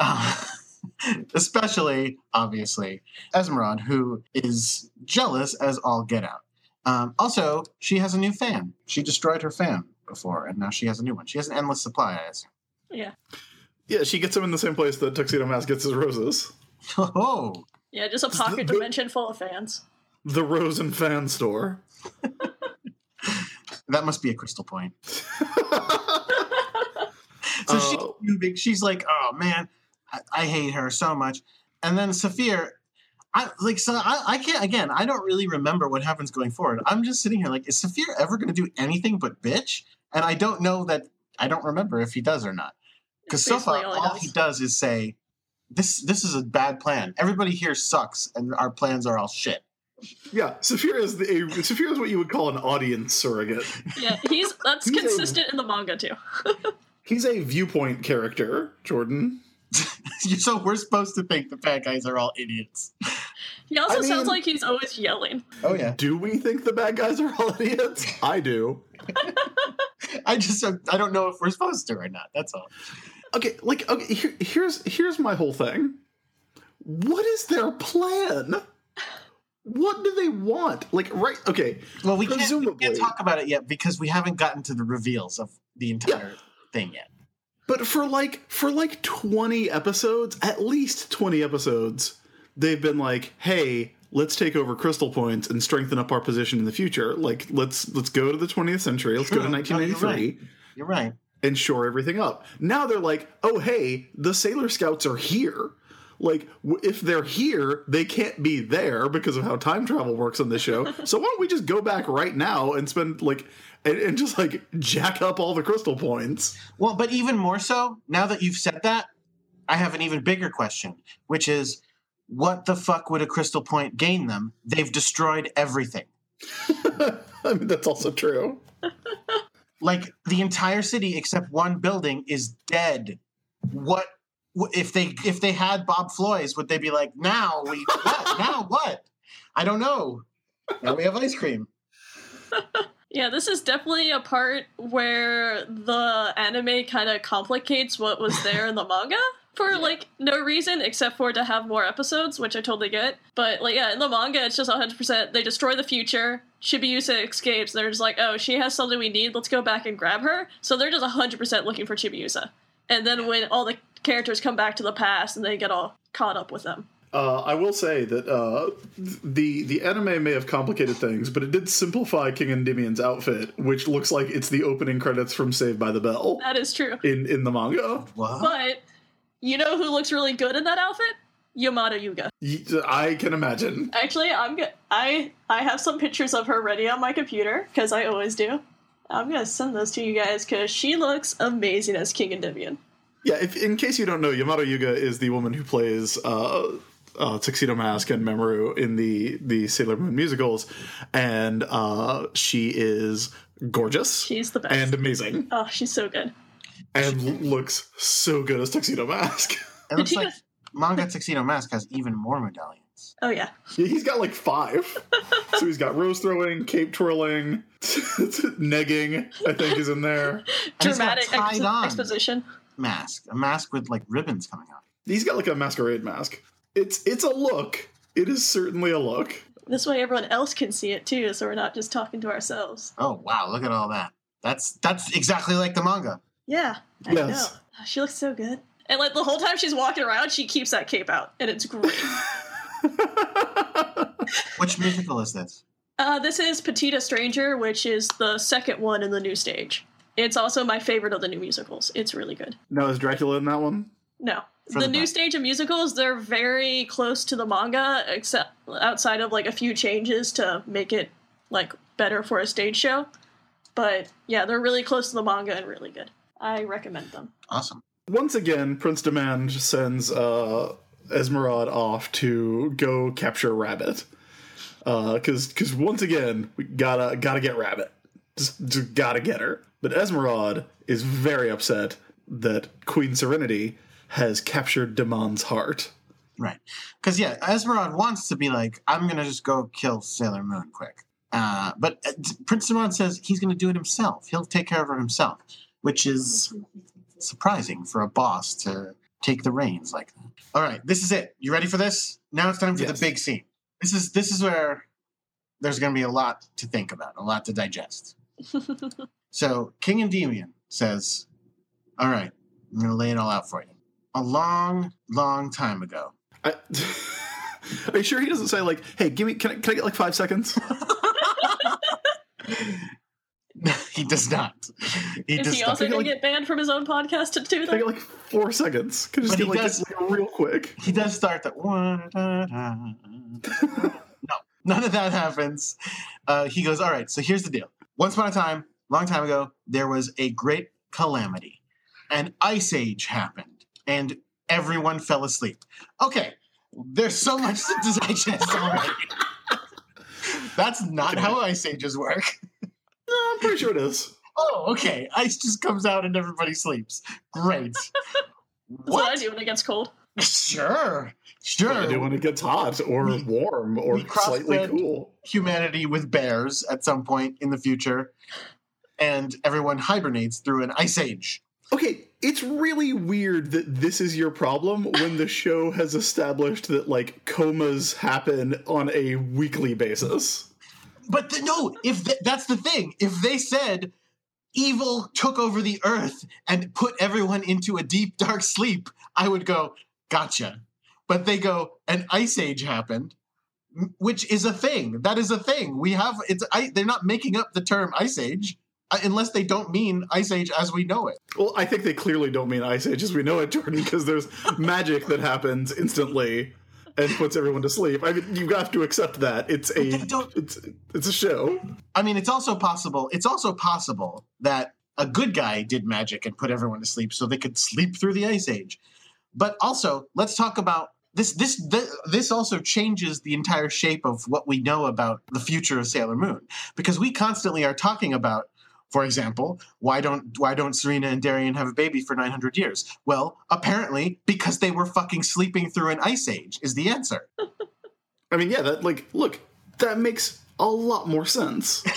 Uh, [LAUGHS] especially, obviously, Esmeralda, who is jealous as all get out. Um, also, she has a new fan. She destroyed her fan before, and now she has a new one. She has an endless supply, I assume. Yeah. Yeah, she gets them in the same place that Tuxedo Mask gets his roses. Oh, Yeah, just a pocket the- dimension full of fans. The Rose and Fan Store. [LAUGHS] that must be a crystal point. [LAUGHS] [LAUGHS] So she's Uh, big. She's like, oh man, I, I hate her so much. And then Saphir, I like so I, I can't again. I don't really remember what happens going forward. I'm just sitting here like, is Saphir ever going to do anything but bitch? And I don't know that. I don't remember if he does or not. Because so far, Basically all all he he does is say, "This this is a bad plan. Everybody here sucks, and our plans are all shit." Yeah, Saphira is the a, Saphira is what you would call an audience surrogate. Yeah, he's that's He's a- consistent in the manga too. [LAUGHS] He's a viewpoint character, Jordan. [LAUGHS] so we're supposed to think the bad guys are all idiots. He also I sounds like he's always yelling. Oh yeah. Do we think the bad guys are all idiots? [LAUGHS] I do. [LAUGHS] I just I don't know if we're supposed to or not. That's all. Okay, like okay, here, here's here's my whole thing. What is their plan? What do they want? Like right? Okay, Well, we can't, we can't talk about it yet because we haven't gotten to the reveals of the entire thing yet. But for like for like 20 episodes, at least 20 episodes, they've been like, "Hey, let's take over Crystal Points and strengthen up our position in the future. Like let's let's go to the 20th century. Let's go to True. No, you're 1983 You're right. and shore everything up." Now they're like, "Oh, hey, the Sailor Scouts are here." Like w- if they're here, they can't be there because of how time travel works on this show. [LAUGHS] so why don't we just go back right now and spend like and, and just like jack up all the crystal points? Well, but even more so, now that you've said that, I have an even bigger question, which is what the fuck would a crystal point gain them? They've destroyed everything. [LAUGHS] I mean, that's also true. Like the entire city except one building is dead. What if they if they had Bob Floyd's, would they be like, now we what? [LAUGHS] now what? I don't know. Now we have ice cream. [LAUGHS] Yeah, this is definitely a part where the anime kind of complicates what was there in the manga for like no reason except for to have more episodes, which I totally get. But like yeah, in the manga it's just 100% they destroy the future. Chibiusa escapes. They're just like, "Oh, she has something we need. Let's go back and grab her." So they're just 100% looking for Chibiusa. And then when all the characters come back to the past and they get all caught up with them. Uh, I will say that uh, the the anime may have complicated things, but it did simplify King Endymion's outfit, which looks like it's the opening credits from Saved by the Bell That is true. in in the manga. What? But you know who looks really good in that outfit? Yamato Yuga. I can imagine. Actually, I'm go- I I have some pictures of her ready on my computer because I always do. I'm gonna send those to you guys because she looks amazing as King Endymion. Yeah, if in case you don't know, Yamato Yuga is the woman who plays uh, uh, Tuxedo Mask and Mamoru in the the Sailor Moon musicals, and uh, she is gorgeous She's the best. and amazing, oh, she's so good. And looks so good as Tuxedo Mask. [LAUGHS] It looks like Manga Tuxedo Mask has even more medallions. Oh yeah, Yeah, he's got like five. [LAUGHS] so he's got rose throwing, cape twirling, [LAUGHS] negging. I think is in there. And he's got dramatic ex- exposition. Mask. A mask with like ribbons coming out. He's got like a masquerade mask. It's it's a look. It is certainly a look. This way, everyone else can see it too, so we're not just talking to ourselves. Oh wow, look at all that. That's that's exactly like the manga. Yeah, I Yes. know. She looks so good. And like the whole time she's walking around, she keeps that cape out, and it's great. [LAUGHS] Which musical is this? Uh, this is Petite Étrangère, which is the second one in the new stage. It's also my favorite of the new musicals. It's really good. Now is Dracula in that one? No. The the new best. stage of musicals, they're very close to the manga, except outside of like a few changes to make it like better for a stage show. But yeah, they're really close to the manga and really good. I recommend them. Awesome. Once again, Prince Demand sends uh, Esmeralda off to go capture Rabbit. Because because once again, we gotta gotta get Rabbit. Just, just gotta get her. But Esmeralda is very upset that Queen Serenity has captured Demand's heart. Right. Because yeah, Esmeralda wants to be like, I'm gonna just go kill Sailor Moon quick. Uh, but uh, Prince Simon says he's gonna do it himself. He'll take care of her himself, which is surprising for a boss to take the reins like that. All right, this is it. You ready for this? Now it's time for Yes. the big scene. This is this is where there's gonna be a lot to think about, a lot to digest. [LAUGHS] So King Endymion says, All right, I'm going to lay it all out for you. A long, long time ago. I, [LAUGHS] are you sure he doesn't say like, "Hey, give me can I, can I get like five seconds"? [LAUGHS] [LAUGHS] he does not. He Is does he not. also Like- going to get banned from his own podcast to do that? like four seconds? Can just But get he like, does- like real quick? He does start that. [LAUGHS] no, none of that happens. Uh, he goes, All right, so here's the deal. Once upon a time, long time ago, there was a great calamity. An ice age happened, and everyone fell asleep. Okay, there's so much to [LAUGHS] digest already. That's not how ice ages work. No, I'm pretty sure it is. [LAUGHS] Oh, okay. Ice just comes out and everybody sleeps. Great. [LAUGHS] That's what I do when it gets cold. Sure. Sure. I do when it gets hot or We- warm or we slightly cool. humanity with bears at some point in the future, and everyone hibernates through an ice age. Okay, it's really weird that this is your problem when the show has established that like comas happen on a weekly basis. But th- no, if th- that's the thing, if they said evil took over the earth and put everyone into a deep dark sleep, I would go, gotcha. But they go, an ice age happened, which is a thing. That is a thing. We have it's. I, they're not making up the term ice age uh, unless they don't mean ice age as we know it. Well, I think they clearly don't mean Ice Age as we know it, Jordan, because there's magic that happens instantly and puts everyone to sleep. I mean, you have to accept that. It's a it's it's a show. I mean, it's also possible. It's also possible that a good guy did magic and put everyone to sleep so they could sleep through the ice age. But also, let's talk about this. This this, this also changes the entire shape of what we know about the future of Sailor Moon because we constantly are talking about. For example, why don't why don't Serena and Darien have a baby for 900 years? Well, apparently because they were fucking sleeping through an ice age is the answer. [LAUGHS] I mean, yeah, that like look, that makes a lot more sense. [LAUGHS]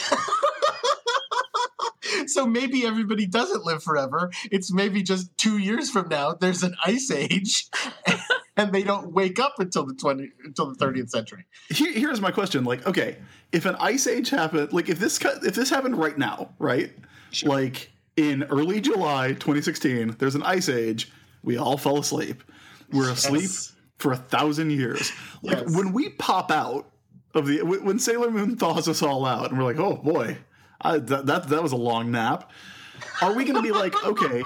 so maybe everybody doesn't live forever. It's maybe just two years from now. There's an ice age, [LAUGHS] and they don't wake up until the twenty until the thirtieth mm-hmm. century. Here, here's my question: like, okay, if an ice age happened, like if this cut- if this happened right now, right, like in early July 2016, there's an ice age. We all fell asleep. We're asleep Yes. for a thousand years. Like Yes. when we pop out of the when Sailor Moon thaws us all out, and we're like, oh boy, I, that, that that was a long nap. Are we going to be like, okay?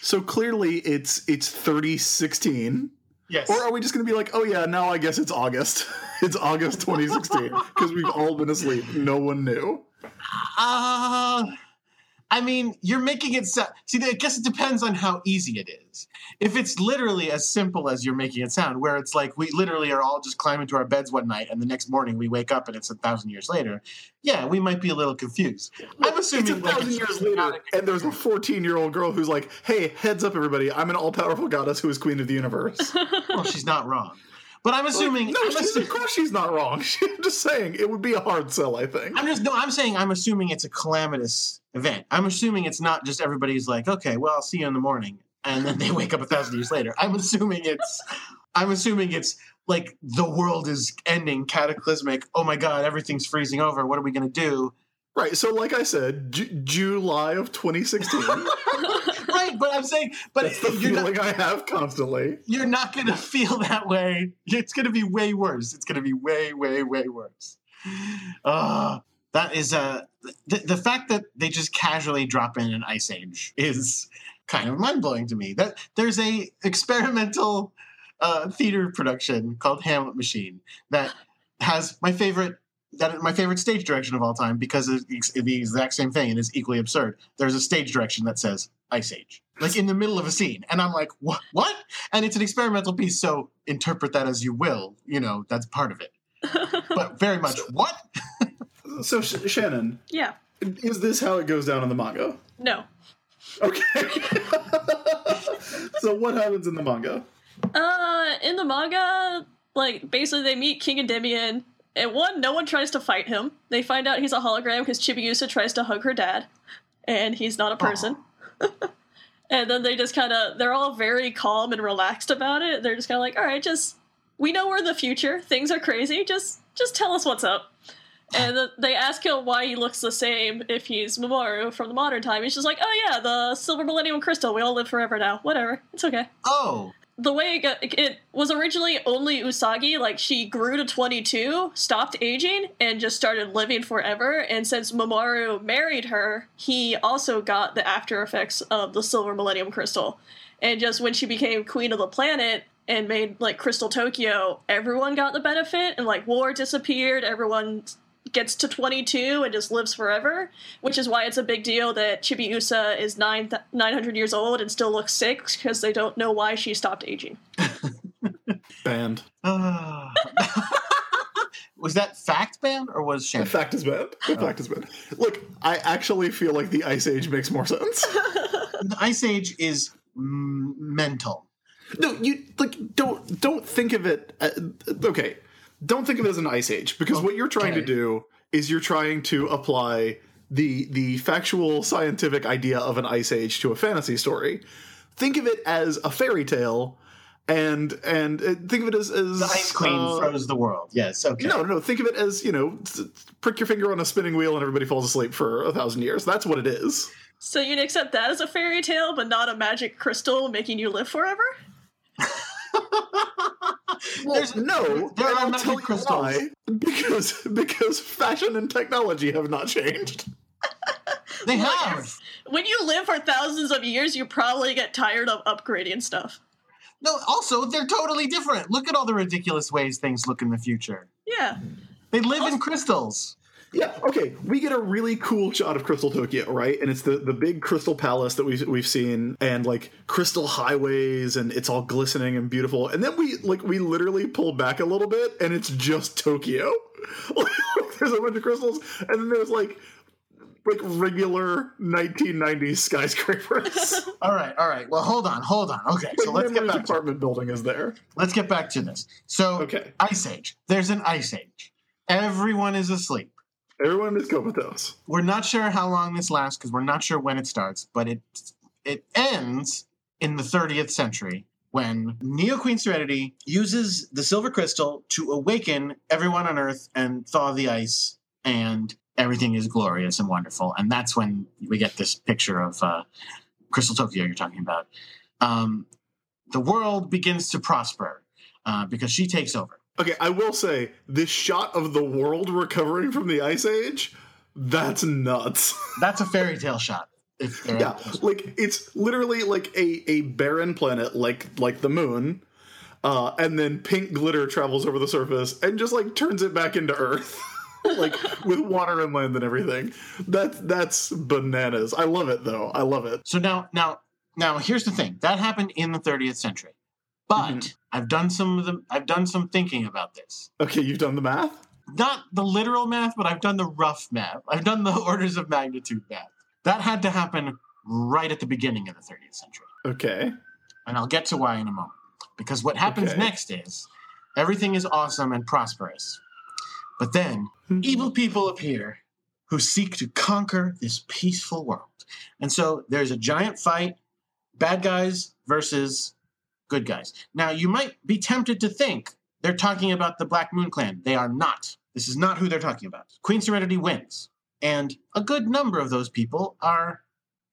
So clearly it's it's 3016 Yes. or are we just going to be like, oh yeah, now I guess it's August. [LAUGHS] it's August 2016 because we've all been asleep. No one knew. Uh, I mean, you're making it sound. See, I guess it depends on how easy it is. If it's literally as simple as you're making it sound, where it's like we literally are all just climbing to our beds one night and the next morning we wake up and it's a thousand years later, yeah, we might be a little confused. I'm assuming It's a assuming like, thousand years later, and there's a 14 year old girl who's like, hey, heads up, everybody. I'm an all powerful goddess who is queen of the universe. [LAUGHS] well, she's not wrong. But I'm assuming. no, I'm, she's, assu- of course she's not wrong. [LAUGHS] I'm just saying it would be a hard sell, I think. I'm just no. I'm saying I'm assuming it's a calamitous event. I'm assuming it's not just everybody's like, okay, well, I'll see you in the morning, and then they [LAUGHS] wake up a thousand years later. I'm assuming it's. I'm assuming it's like the world is ending, cataclysmic. Oh my god, everything's freezing over. What are we gonna do? Right. So, like I said, Ju- July of 2016. [LAUGHS] Right, but I'm saying, but That's the you're feeling not. I have constantly. You're not gonna feel that way. It's gonna be way worse. It's gonna be way, way, way worse. Uh, that is uh, the, the fact that they just casually drop in an ice age is kind of mind blowing to me. That there's a experimental uh, theater production called Hamlet Machine that has my favorite that my favorite stage direction of all time because it's the exact same thing and is equally absurd. There's a stage direction that says Ice Age, like in the middle of a scene, and I'm like, what? What? And it's an experimental piece, so interpret that as you will. You know, that's part of it. [LAUGHS] But very much what? [LAUGHS] So, Sh- Shannon, yeah. is this how it goes down in the manga? No. Okay. [LAUGHS] so, what happens in the manga? Uh, in the manga, like basically they meet King Endymion, and one, no one tries to fight him. They find out he's a hologram because Chibiusa tries to hug her dad, and he's not a person. [LAUGHS] and then they just kind of, they're all very calm and relaxed about it. They're just kind of like, all right, just we know we're in the future. Things are crazy. Just, just tell us what's up. And they ask him why he looks the same if he's Mamoru from the modern time. He's just like, oh yeah, the Silver Millennium Crystal. We all live forever now. Whatever. It's okay. Oh, The way it, got, it was originally only Usagi, like she grew to 22, stopped aging, and just started living forever. And since Mamoru married her, he also got the after effects of the Silver Millennium Crystal. And just when she became queen of the planet and made like Crystal Tokyo, everyone got the benefit, and like war disappeared. Everyone gets to 22 and just lives forever, which is why it's a big deal that Chibiusa is nine 900 years old and still looks six because they don't know why she stopped aging. [LAUGHS] Banned. Ah. [LAUGHS] was that fact banned or was The fact is banned. The fact is banned. Look, I actually feel like the Ice Age makes more sense. [LAUGHS] The Ice Age is mental. No, you like don't don't think of it. Uh, okay, don't think of it as an ice age because what you're trying to do is you're trying to apply the the factual scientific idea of an ice age to a fantasy story. Think of it as a fairy tale, and and uh, think of it as, as The Ice Queen uh, froze the world. Yes. Okay. No, no, no. Think of it as you know, prick your finger on a spinning wheel and everybody falls asleep for a thousand years. That's what it is. So you'd accept that as a fairy tale, but not a magic crystal making you live forever? [LAUGHS] Well, There's- no, there are I'll magic tell you crystals. why. Because because fashion and technology have not changed. They Well, have. When you live for thousands of years, you probably get tired of upgrading stuff. No, also, they're totally different. Look at all the ridiculous ways things look in the future. Yeah. They live in crystals. Yeah, okay. We get a really cool shot of Crystal Tokyo, right? And it's the, the big crystal palace that we've we've seen, and like crystal highways, and it's all glistening and beautiful. And then we like we literally pull back a little bit, and it's just Tokyo. [LAUGHS] there's a bunch of crystals, and then there's like like regular 1990s skyscrapers. [LAUGHS] [LAUGHS] All right, all right. Well, hold on, hold on. Okay, so like let's get back to apartment building is there. let's get back to this. So, Okay. Ice Age. There's an Ice Age. Everyone is asleep. Everyone is comatose. We're not sure how long this lasts because we're not sure when it starts, but it it ends in the 30th century when Neo Queen Serenity uses the silver crystal to awaken everyone on Earth and thaw the ice, and everything is glorious and wonderful. And that's when we get this picture of uh, Crystal Tokyo you're talking about. Um, the world begins to prosper uh, because she takes over. Okay, I will say this shot of the world recovering from the ice age, that's nuts. [LAUGHS] That's a fairy tale shot. Yeah, like it's literally like a a barren planet like like the moon. Uh, and then pink glitter travels over the surface and just like turns it back into earth. [LAUGHS] like with water and land and everything. That's that's bananas. I love it though. I love it. So now, now, now, here's the thing. That happened in the 30th century, but Mhm. I've done some of the. I've done some thinking about this. Okay, you've done the math? Not the literal math, but I've done the rough math. I've done the [LAUGHS] orders of magnitude math. That had to happen right at the beginning of the 30th century, Okay. and I'll get to why in a moment. Because what happens Okay. next is everything is awesome and prosperous, but then Mm-hmm. evil people appear who seek to conquer this peaceful world. And so there's a giant fight bad guys versus good guys. Now, you might be tempted to think they're talking about the Black Moon Clan. They are not. This is not who they're talking about. Queen Serenity wins. And a good number of those people are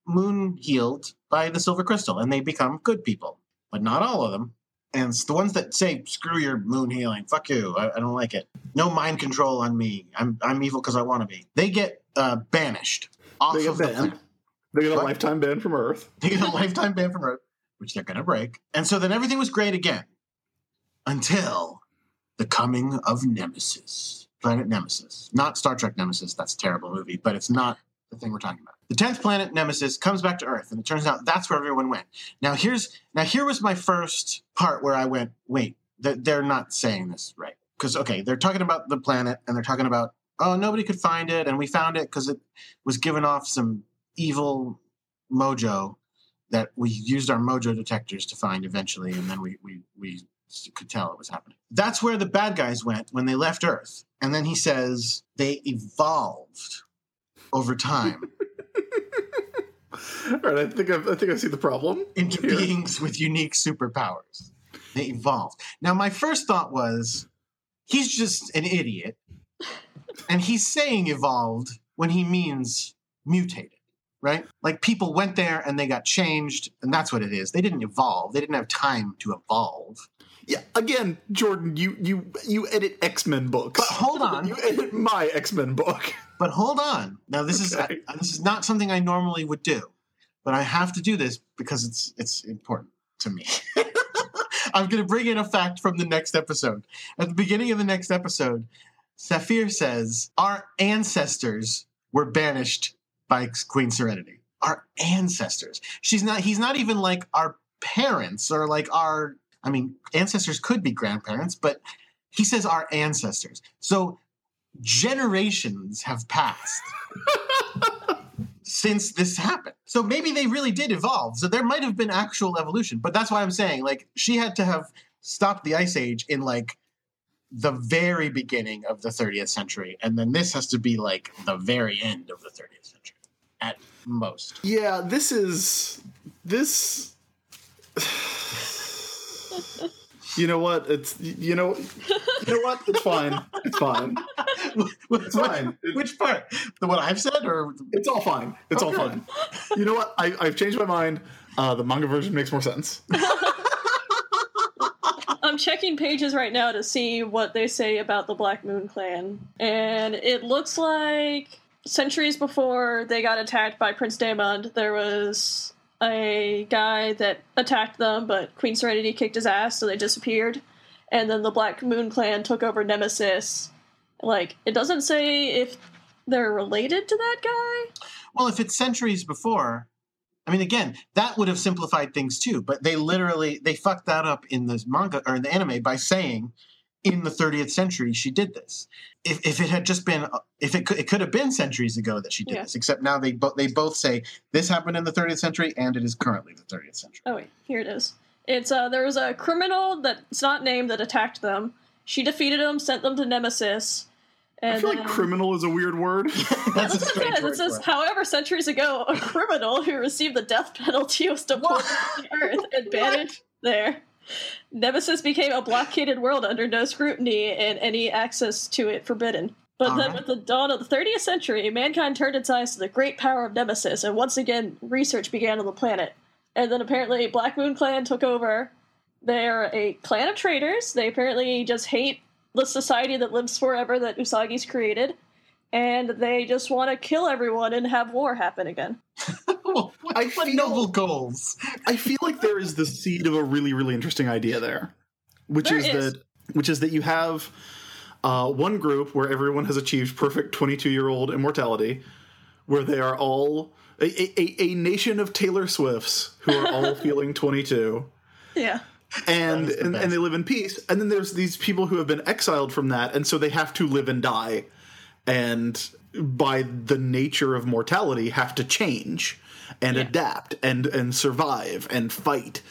moon healed by the Silver Crystal and they become good people, but not all of them. And the ones that say, screw your moon healing, fuck you, I, I don't like it. No mind control on me. I'm, I'm evil because I want to be. They get uh, banished off They get of the banned. planet. They get a What? lifetime ban from Earth. They get a [LAUGHS] lifetime ban from Earth, which they're going to break. And so then everything was great again until the coming of Nemesis, planet Nemesis. Not Star Trek Nemesis, that's a terrible movie, but it's not the thing we're talking about. The 10th planet Nemesis comes back to Earth, and it turns out that's where everyone went. Now here's now here was my first part where I went, wait, they're not saying this right. Because okay, they're talking about the planet and they're talking about oh nobody could find it and we found it because it was giving off some evil mojo that we used our mojo detectors to find eventually, and then we we we could tell it was happening. That's where the bad guys went when they left Earth. And then he says they evolved over time [LAUGHS] All right, I think I've, I think I see the problem. into here. beings with unique superpowers. They evolved. Now, my first thought was he's just an idiot and he's saying evolved when he means mutated, right? Like people went there and they got changed, and that's what it is. They didn't evolve. They didn't have time to evolve. Yeah, again, Jordan, you you you edit X Men books. But hold on. [LAUGHS] You edit my X Men book. But hold on. Now this Okay. is I, this is not something I normally would do, but I have to do this because it's it's important to me. [LAUGHS] I'm going to bring in a fact from the next episode. At the beginning of the next episode, Saphir says our ancestors were banished by Queen Serenity. Our ancestors. She's not. He's not even like our parents or like our. I mean, ancestors could be grandparents, but he says our ancestors. So generations have passed since this happened. So maybe they really did evolve. So there might have been actual evolution. But that's why I'm saying, like, she had to have stopped the ice age in like the very beginning of the 30th century. And then this has to be like the very end of the 30th century at most. Yeah, this is this. You know what? It's you know, you know what? It's fine. It's fine. Which, fine. which part? The what I've said or It's all fine. It's all Okay. fine. You know what? I, I've changed my mind. Uh, the manga version makes more sense. [LAUGHS] I'm checking pages right now to see what they say about the Black Moon Clan, and it looks like centuries before they got attacked by Prince Daemon, there was a guy that attacked them, but Queen Serenity kicked his ass, so they disappeared. And then the Black Moon Clan took over Nemesis. Like, it doesn't say if they're related to that guy. Well, if it's centuries before, I mean, again, that would have simplified things too. But they literally they fucked that up in the manga or in the anime by saying, in the 30th century she did this. If, if it had just been, if it could, it could have been centuries ago that she did Yeah. this. Except now they both they both say this happened in the 30th century and it is currently the 30th century. Oh wait, here it is. It's uh there was a criminal that's not named that attacked them. She defeated him, sent them to Nemesis. And I feel like then- criminal is a weird word. [LAUGHS] That's a That's what it strange says. word It says, however, centuries ago, a criminal who received the death penalty was deported to the earth and banished there. Nemesis became a blockaded world under no scrutiny and any access to it forbidden. But then, Alright. with the dawn of the 30th century, mankind turned its eyes to the great power of Nemesis, and once again, research began on the planet. And then apparently, Black Moon Clan took over. They're a clan of traitors. They apparently just hate the society that lives forever that Usagi's created and they just want to kill everyone and have war happen again. [LAUGHS] [LAUGHS] what, I what feel- noble goals. I feel like there is the seed of a really, really interesting idea there, which There is, is. that which is that you have uh, one group where everyone has achieved perfect twenty-two-year-old immortality, where they are all a, a, a nation of Taylor Swifts who are all [LAUGHS] feeling twenty-two. Yeah. and the and, and they live in peace. And then there's these people who have been exiled from that, and so they have to live and die, and by the nature of mortality, have to change and Yeah. adapt and and survive and fight.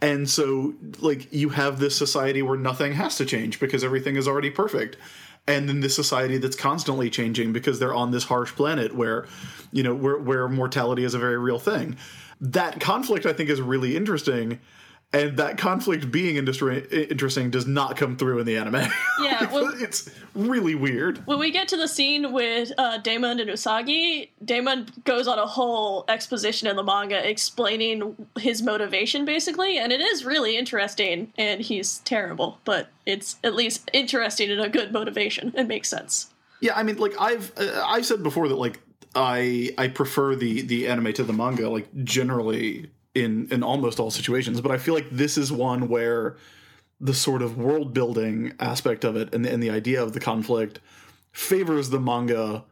And so, like, you have this society where nothing has to change because everything is already perfect. And then this society that's constantly changing because they're on this harsh planet where, you know, where, where mortality is a very real thing. That conflict, I think, is really interesting. And that conflict being interesting does not come through in the anime. Yeah, [LAUGHS] well- it's really weird. When we get to the scene with uh, Damon and Usagi, Damon goes on a whole exposition in the manga explaining his motivation, basically, and it is really interesting. And he's terrible, but it's at least interesting and a good motivation. It makes sense. Yeah, I mean, like I've uh, I've said before that like I I prefer the the anime to the manga like generally in in almost all situations, but I feel like this is one where the sort of world building aspect of it and the, and the idea of the conflict favors the manga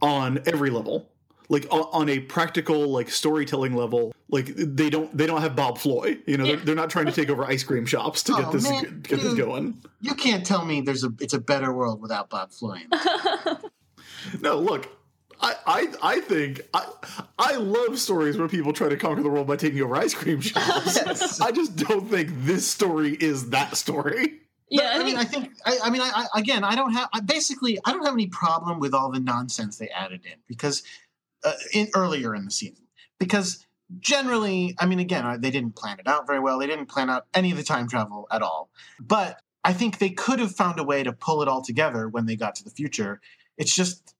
on every level. Like on, on a practical like storytelling level, like they don't they don't have Bob Floy, you know, they're, they're not trying to take over ice cream shops to Oh, get this man, get this going. You can't tell me there's a it's a better world without Bob Floyd. [LAUGHS] No, look, I, I, I think I, I love stories where people try to conquer the world by taking over ice cream [LAUGHS] shops. Yes. I just don't think this story is that story. Yeah, I I mean, I think I, I mean, I, I again, I don't have I basically I don't have any problem with all the nonsense they added in because uh, in earlier in the season because generally, I mean, again, uh, they didn't plan it out very well. They didn't plan out any of the time travel at all. But I think they could have found a way to pull it all together when they got to the future it's just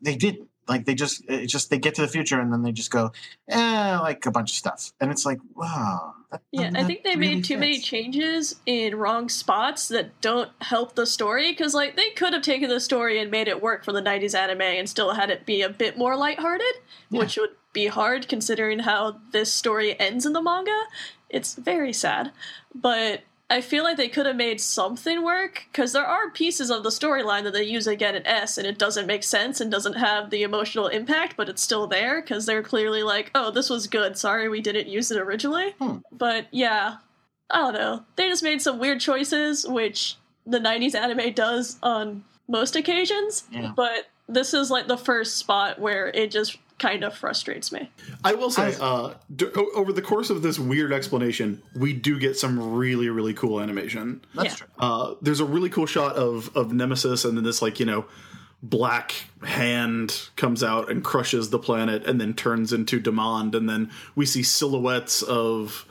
they didn't like they just it's just they get to the future and then they just go eh like a bunch of stuff and it's like wow that- Yeah, I think they really made too many changes in wrong spots that don't help the story. Because like they could have taken the story and made it work for the '90s anime and still had it be a bit more lighthearted, which would be hard considering how this story ends in the manga. It's very sad, but I feel like they could have made something work because there are pieces of the storyline that they use again in S, and it doesn't make sense and doesn't have the emotional impact, but it's still there because they're clearly like, "Oh, this was good. Sorry, we didn't use it originally." Hmm. But yeah, I don't know. They just made some weird choices, which the '90s anime does on most occasions. Yeah. But this is like the first spot where it just kind of frustrates me. I will say, I- uh, d- o- over the course of this weird explanation, we do get some really, really cool animation. that's Yeah. true Uh, there's a really cool shot of of Nemesis, and then this like you know black hand comes out and crushes the planet, and then turns into Demand, and then we see silhouettes of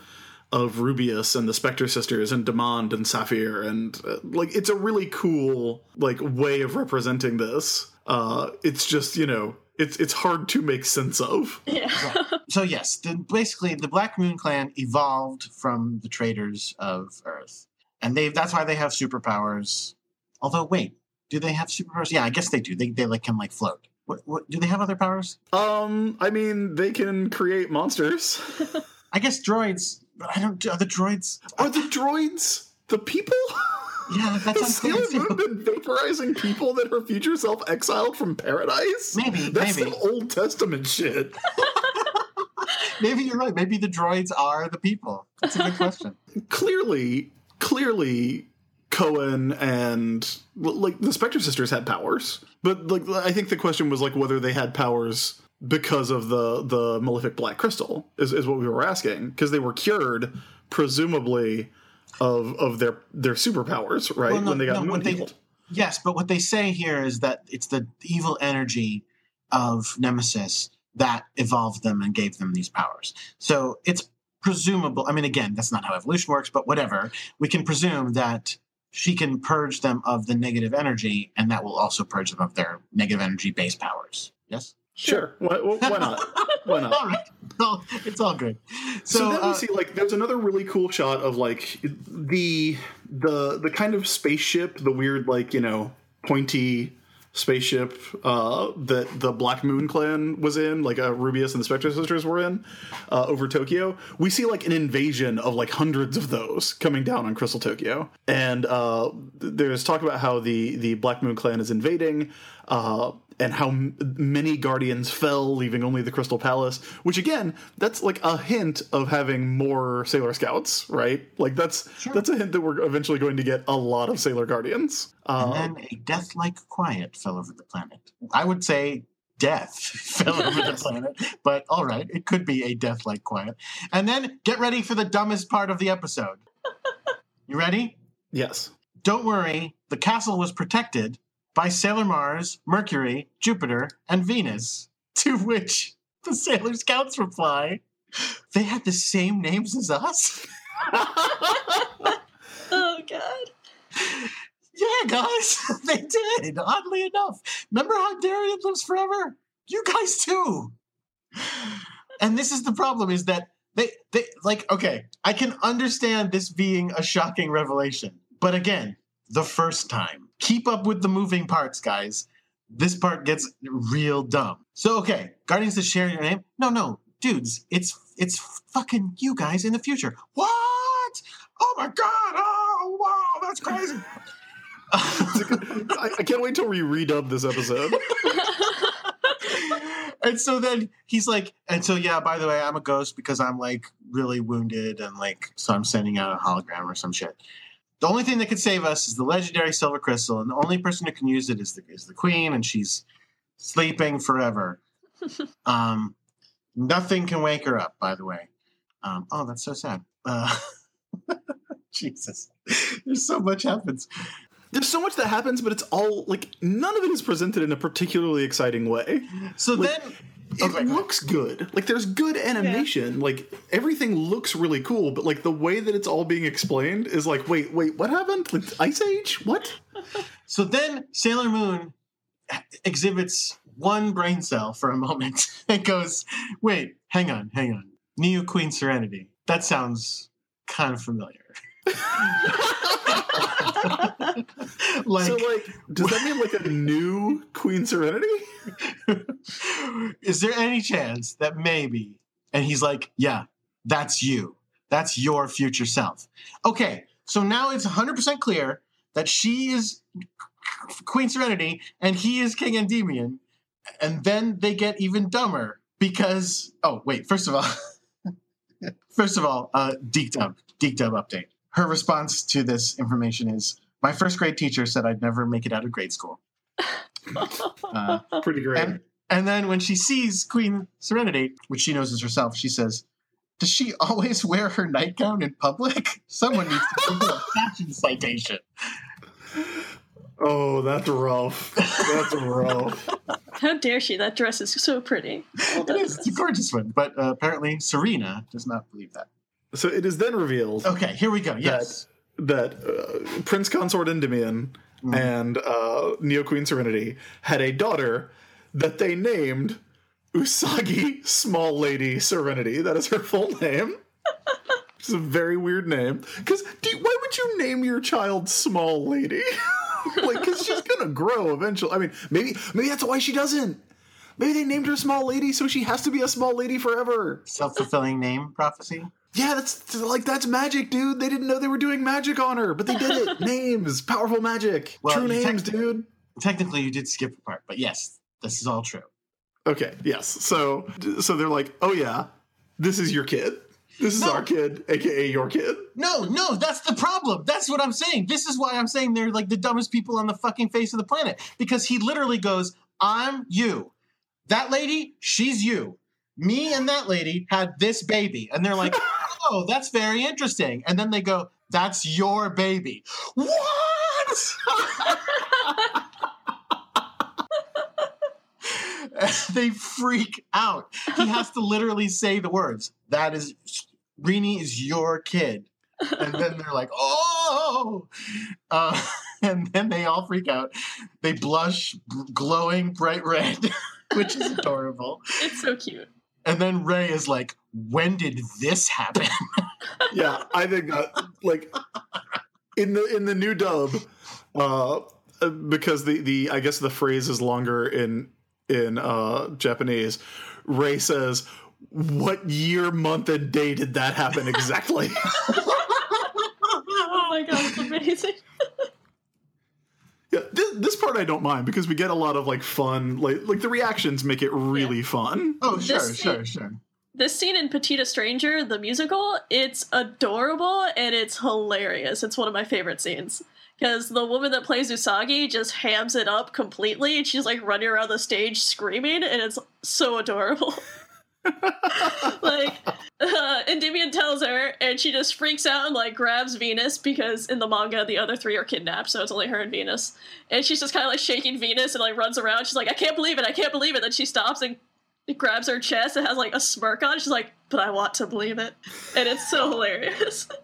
of Rubeus and the Spectre sisters and Demand and Sapphire, and uh, like it's a really cool like way of representing this. Uh, it's just you know it's it's hard to make sense of. Yeah. [LAUGHS] so yes the, basically the black moon clan evolved from the traders of earth and they that's why they have superpowers although wait do they have superpowers yeah i guess they do they, they like can like float what, what do they have other powers Um, I mean, they can create monsters. [LAUGHS] i guess droids but i don't are the droids Are the droids the people? [LAUGHS] yeah that's unclear Sailor Moon too. been vaporizing people that her future self exiled from paradise? Maybe, That's maybe. some Old Testament shit. [LAUGHS] maybe you're right maybe the droids are the people that's a good question [LAUGHS] clearly, clearly, Koan and like the Spectre sisters had powers, but like I think the question was like whether they had powers because of the the malefic black crystal is, is what we were asking because they were cured presumably of of their their superpowers right Well, no, when they got no, they-. Yes, but what they say here is that it's the evil energy of Nemesis that evolved them and gave them these powers. So it's presumable. I mean, again, that's not how evolution works, but whatever. We can presume that she can purge them of the negative energy, and that will also purge them of their negative energy base powers. Yes. Sure, why, why not? Why not? [LAUGHS] all right. It's all good. So, So, then we uh, see like there's another really cool shot of like the the the kind of spaceship, the weird like you know pointy spaceship uh, that the Black Moon Clan was in, like uh, Rubeus and the Spectre Sisters were in uh, over Tokyo. We see like an invasion of like hundreds of those coming down on Crystal Tokyo, and uh, there's talk about how the the Black Moon Clan is invading. Uh, and how m- many guardians fell, leaving only the Crystal Palace. Which again, that's like a hint of having more Sailor Scouts, right? Like that's that's a hint that we're eventually going to get a lot of Sailor Guardians. Uh, and then a death-like quiet fell over the planet. I would say death [LAUGHS] fell over the planet, but all right, it could be a death-like quiet. And then get ready for the dumbest part of the episode. [LAUGHS] You ready? yes. Don't worry, the castle was protected by Sailor Mars, Mercury, Jupiter, and Venus. To which the Sailor Scouts reply, "They had the same names as us." [LAUGHS] Oh god. Yeah, guys, [LAUGHS] they did. Oddly enough, remember how Darien lives forever? You guys too. And this is the problem: is that they they like okay, I can understand this being a shocking revelation, but again, the first time. Keep up with the moving parts, guys. This part gets real dumb. So okay, Guardians that share your name? No, no, dudes, it's it's fucking you guys in the future. What? Oh my god! Oh wow, that's crazy. [LAUGHS] I, I can't wait till we redub this episode. [LAUGHS] and so then he's like, and so yeah, by the way, I'm a ghost because I'm like really wounded and like, so I'm sending out a hologram or some shit. The only thing that can save us is the legendary silver crystal, and the only person who can use it is the is the queen, and she's sleeping forever. [LAUGHS] um, nothing can wake her up. By the way. Um, oh, that's so sad. Uh, [LAUGHS] Jesus, there's so much happens. There's so much that happens, but it's all like none of it is presented in a particularly exciting way. So Like, then, It Okay, go ahead. looks good. Like there's good animation. Like everything looks really cool, but like the way that it's all being explained is like, wait, wait, what happened? Like Ice Age? What? [LAUGHS] So then Sailor Moon exhibits one brain cell for a moment [LAUGHS] and goes, "Wait, hang on, hang on. Neo Queen Serenity. That sounds kind of familiar." [LAUGHS] like, so, like, does that mean like a new Queen Serenity? is there any chance that maybe? And he's like, "Yeah, that's you. That's your future self." Okay, so now it's 100% clear that she is Queen Serenity and he is King Endymion. And then they get even dumber because oh wait, first of all, [LAUGHS] first of all, uh, DiC Dub, DiC Dub update. Her response to this information is, "My first grade teacher said I'd never make it out of grade school." [LAUGHS] Uh, Pretty great. and and then when she sees Queen Serenity, which she knows is herself, she says, "Does she always [LAUGHS] wear her nightgown in public? [LAUGHS] Someone needs to give her a fashion citation." oh, that's rough. That's rough. How dare she? That dress is so pretty. Well It It's a gorgeous one, but uh, apparently Serena does not believe that. So it is then revealed Okay, here we go. Yes. that uh, Prince Consort Endymion Mm. and uh, Neo Queen Serenity had a daughter that they named Usagi Small Lady Serenity. That is her full name. [LAUGHS] It's a very weird name. Because why would you name your child Small Lady? [LAUGHS] like, because she's gonna grow eventually. I mean, maybe maybe that's why she doesn't. Maybe they named her Small Lady, so she has to be a small lady forever. Self fulfilling name prophecy. Yeah, that's like that's magic, dude. They didn't know they were doing magic on her, but they did it. [LAUGHS] names, powerful magic, Well, true names, tec- dude. Technically, you did skip a part, but yes, this is all true. Okay, yes. So, so they're like, oh yeah, this is your kid. This is No. our kid, aka your kid. No, no, that's the problem. That's what I'm saying. This is why I'm saying they're like the dumbest people on the fucking face of the planet. Because he literally goes, I'm you. That lady, she's you. Me and that lady had this baby. And they're like, oh, that's very interesting. And then they go, that's your baby. What? [LAUGHS] they freak out. He has to literally say the words. That is, Rini is your kid. And then they're like, oh, uh, [LAUGHS] and then they all freak out. They blush, glowing bright red, [LAUGHS] which is adorable. It's so cute. And then Ray is like, when did this happen? [LAUGHS] Yeah, I think that like in the in the new dub, uh, because the the I guess the phrase is longer in in uh Japanese. Ray says, "What year, month, and day did that happen exactly?" [LAUGHS] [LAUGHS] Oh my god, it's amazing. Yeah, this, this part I don't mind because we get a lot of like fun, like like the reactions make it really fun. oh, sure, This- sure, sure. This scene in Petite Étrangère, the musical, it's adorable and it's hilarious. It's one of my favorite scenes. Because the woman that plays Usagi just hams it up completely and she's like running around the stage screaming and it's so adorable. [LAUGHS] like, uh, Endymion tells her and she just freaks out and like grabs Venus because in the manga the other three are kidnapped, so it's only her and Venus. And she's just kind of like shaking Venus and like runs around. She's like, I can't believe it, I can't believe it. Then she stops and it grabs her chest and has like a smirk on it. She's like, but I want to believe it. And it's so hilarious. [LAUGHS]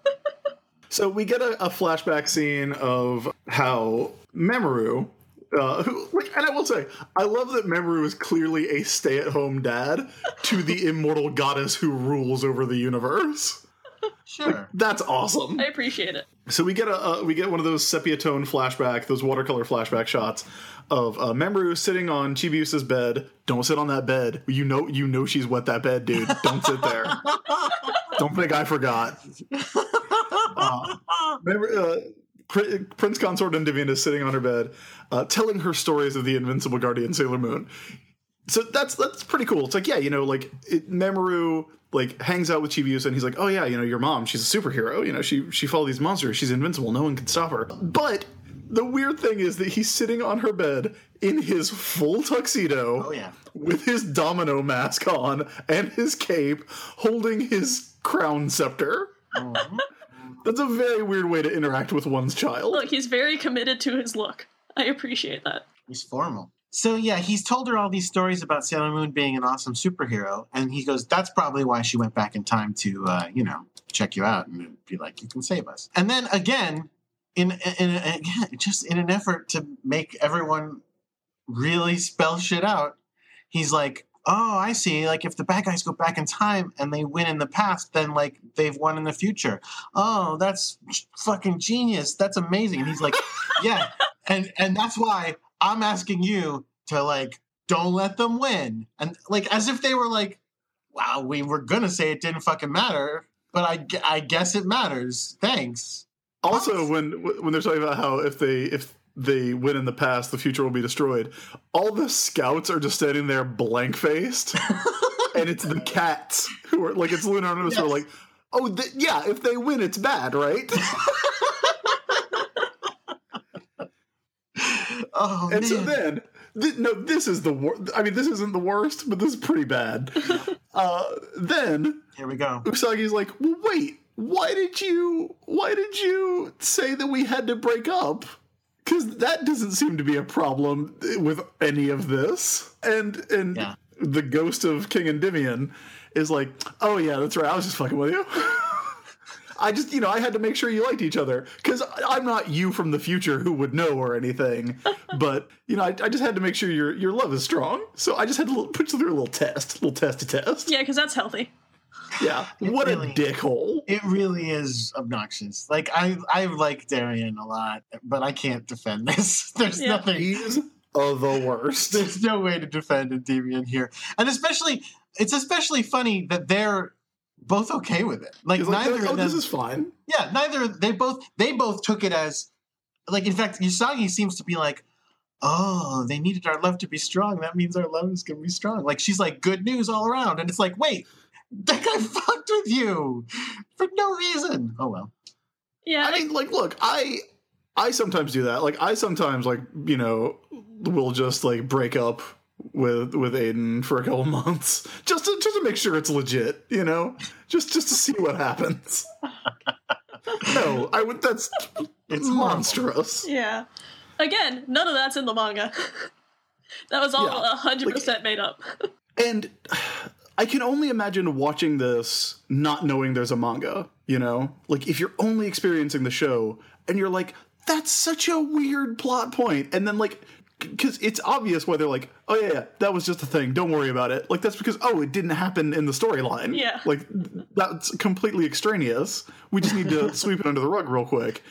So we get a, a flashback scene of how Mamoru, uh, who, and I will say, I love that Mamoru is clearly a stay-at-home dad to the immortal goddess who rules over the universe. Sure. That's awesome. I appreciate it. So we get a uh, we get one of those sepia tone flashback, those watercolor flashback shots of uh, Mamoru sitting on Chibiusa's bed. Don't sit on that bed. You know you know she's wet that bed, dude. Don't sit there. Don't think I forgot. Uh, Remember, uh, Pr- Prince Consort Endymion is sitting on her bed, uh, telling her stories of the invincible guardian Sailor Moon. So that's that's pretty cool. It's like, yeah, you know, like it, Mamoru like hangs out with Chibiusa, and he's like, oh yeah, you know, your mom, she's a superhero. You know, she she fought these monsters. She's invincible. No one can stop her. But the weird thing is that he's sitting on her bed in his full tuxedo Oh, yeah. with his domino mask on and his cape, holding his crown scepter. Mhm. That's a very weird way to interact with one's child. Look, he's very committed to his look. I appreciate that. He's formal. So yeah, he's told her all these stories about Sailor Moon being an awesome superhero, and he goes, "That's probably why she went back in time to, uh, you know, check you out and be like, you can save us." And then again, in in again, just in an effort to make everyone really spell shit out. He's like, oh, I see. Like, if the bad guys go back in time and they win in the past, then like they've won in the future. Oh, that's fucking genius. That's amazing. And he's like, [LAUGHS] yeah, and and that's why I'm asking you to like don't let them win, and like as if they were like, wow, we were gonna say it didn't fucking matter, but I I guess it matters. Thanks. Also, when when they're talking about how if they if they win in the past, the future will be destroyed. All the scouts are just standing there blank faced, [LAUGHS] and it's the cats who are like it's Lunar Artemis who are like, oh th- yeah, if they win, it's bad, right? [LAUGHS] Oh and man. so then. Th- no, this is the worst. I mean, this isn't the worst, but this is pretty bad. [LAUGHS] uh, then Here we go. Usagi's like, well, wait, why did you why did you say that we had to break up? Because that doesn't seem to be a problem with any of this. And and Yeah. the ghost of King Endymion is like, oh yeah, that's right. I was just fucking with you. [LAUGHS] I just, you know, I had to make sure you liked each other because I'm not you from the future who would know or anything. [LAUGHS] but you know, I, I just had to make sure your your love is strong. So I just had to put you through a little test, a little test to test. Yeah, because that's healthy. Yeah. What really- a dickhole. It really is obnoxious. Like I, I like Darien a lot, but I can't defend this. [LAUGHS] There's Yeah. nothing. He's uh, the worst. [LAUGHS] There's no way to defend Endymion here, and especially, it's especially funny that they're both okay with it. Like He's like, neither oh, of them. this is fine. yeah, neither. They both. They both took it as, like. In fact, Usagi seems to be like. Oh, they needed our love to be strong. That means our love is gonna be strong. Like she's like good news all around, and it's like, wait, that guy [LAUGHS] fucked with you for no reason. Oh well. Yeah, I mean, like, look, I I sometimes do that. Like, I sometimes like you know will just like break up with with Aiden for a couple [LAUGHS] months just to just to make sure it's legit. You know, just just to see what happens. [LAUGHS] no, I would. That's It's horrible. monstrous. yeah. Again, none of that's in the manga. [LAUGHS] that was all Yeah, hundred percent made up. And I can only imagine watching this not knowing there's a manga, you know? Like if you're only experiencing the show and you're like, that's such a weird plot point, and then like because it's obvious why they're like, oh yeah, yeah, that was just a thing. Don't worry about it. Like that's because oh, it didn't happen in the storyline. Yeah. like that's completely extraneous. We just need to [LAUGHS] sweep it under the rug real quick.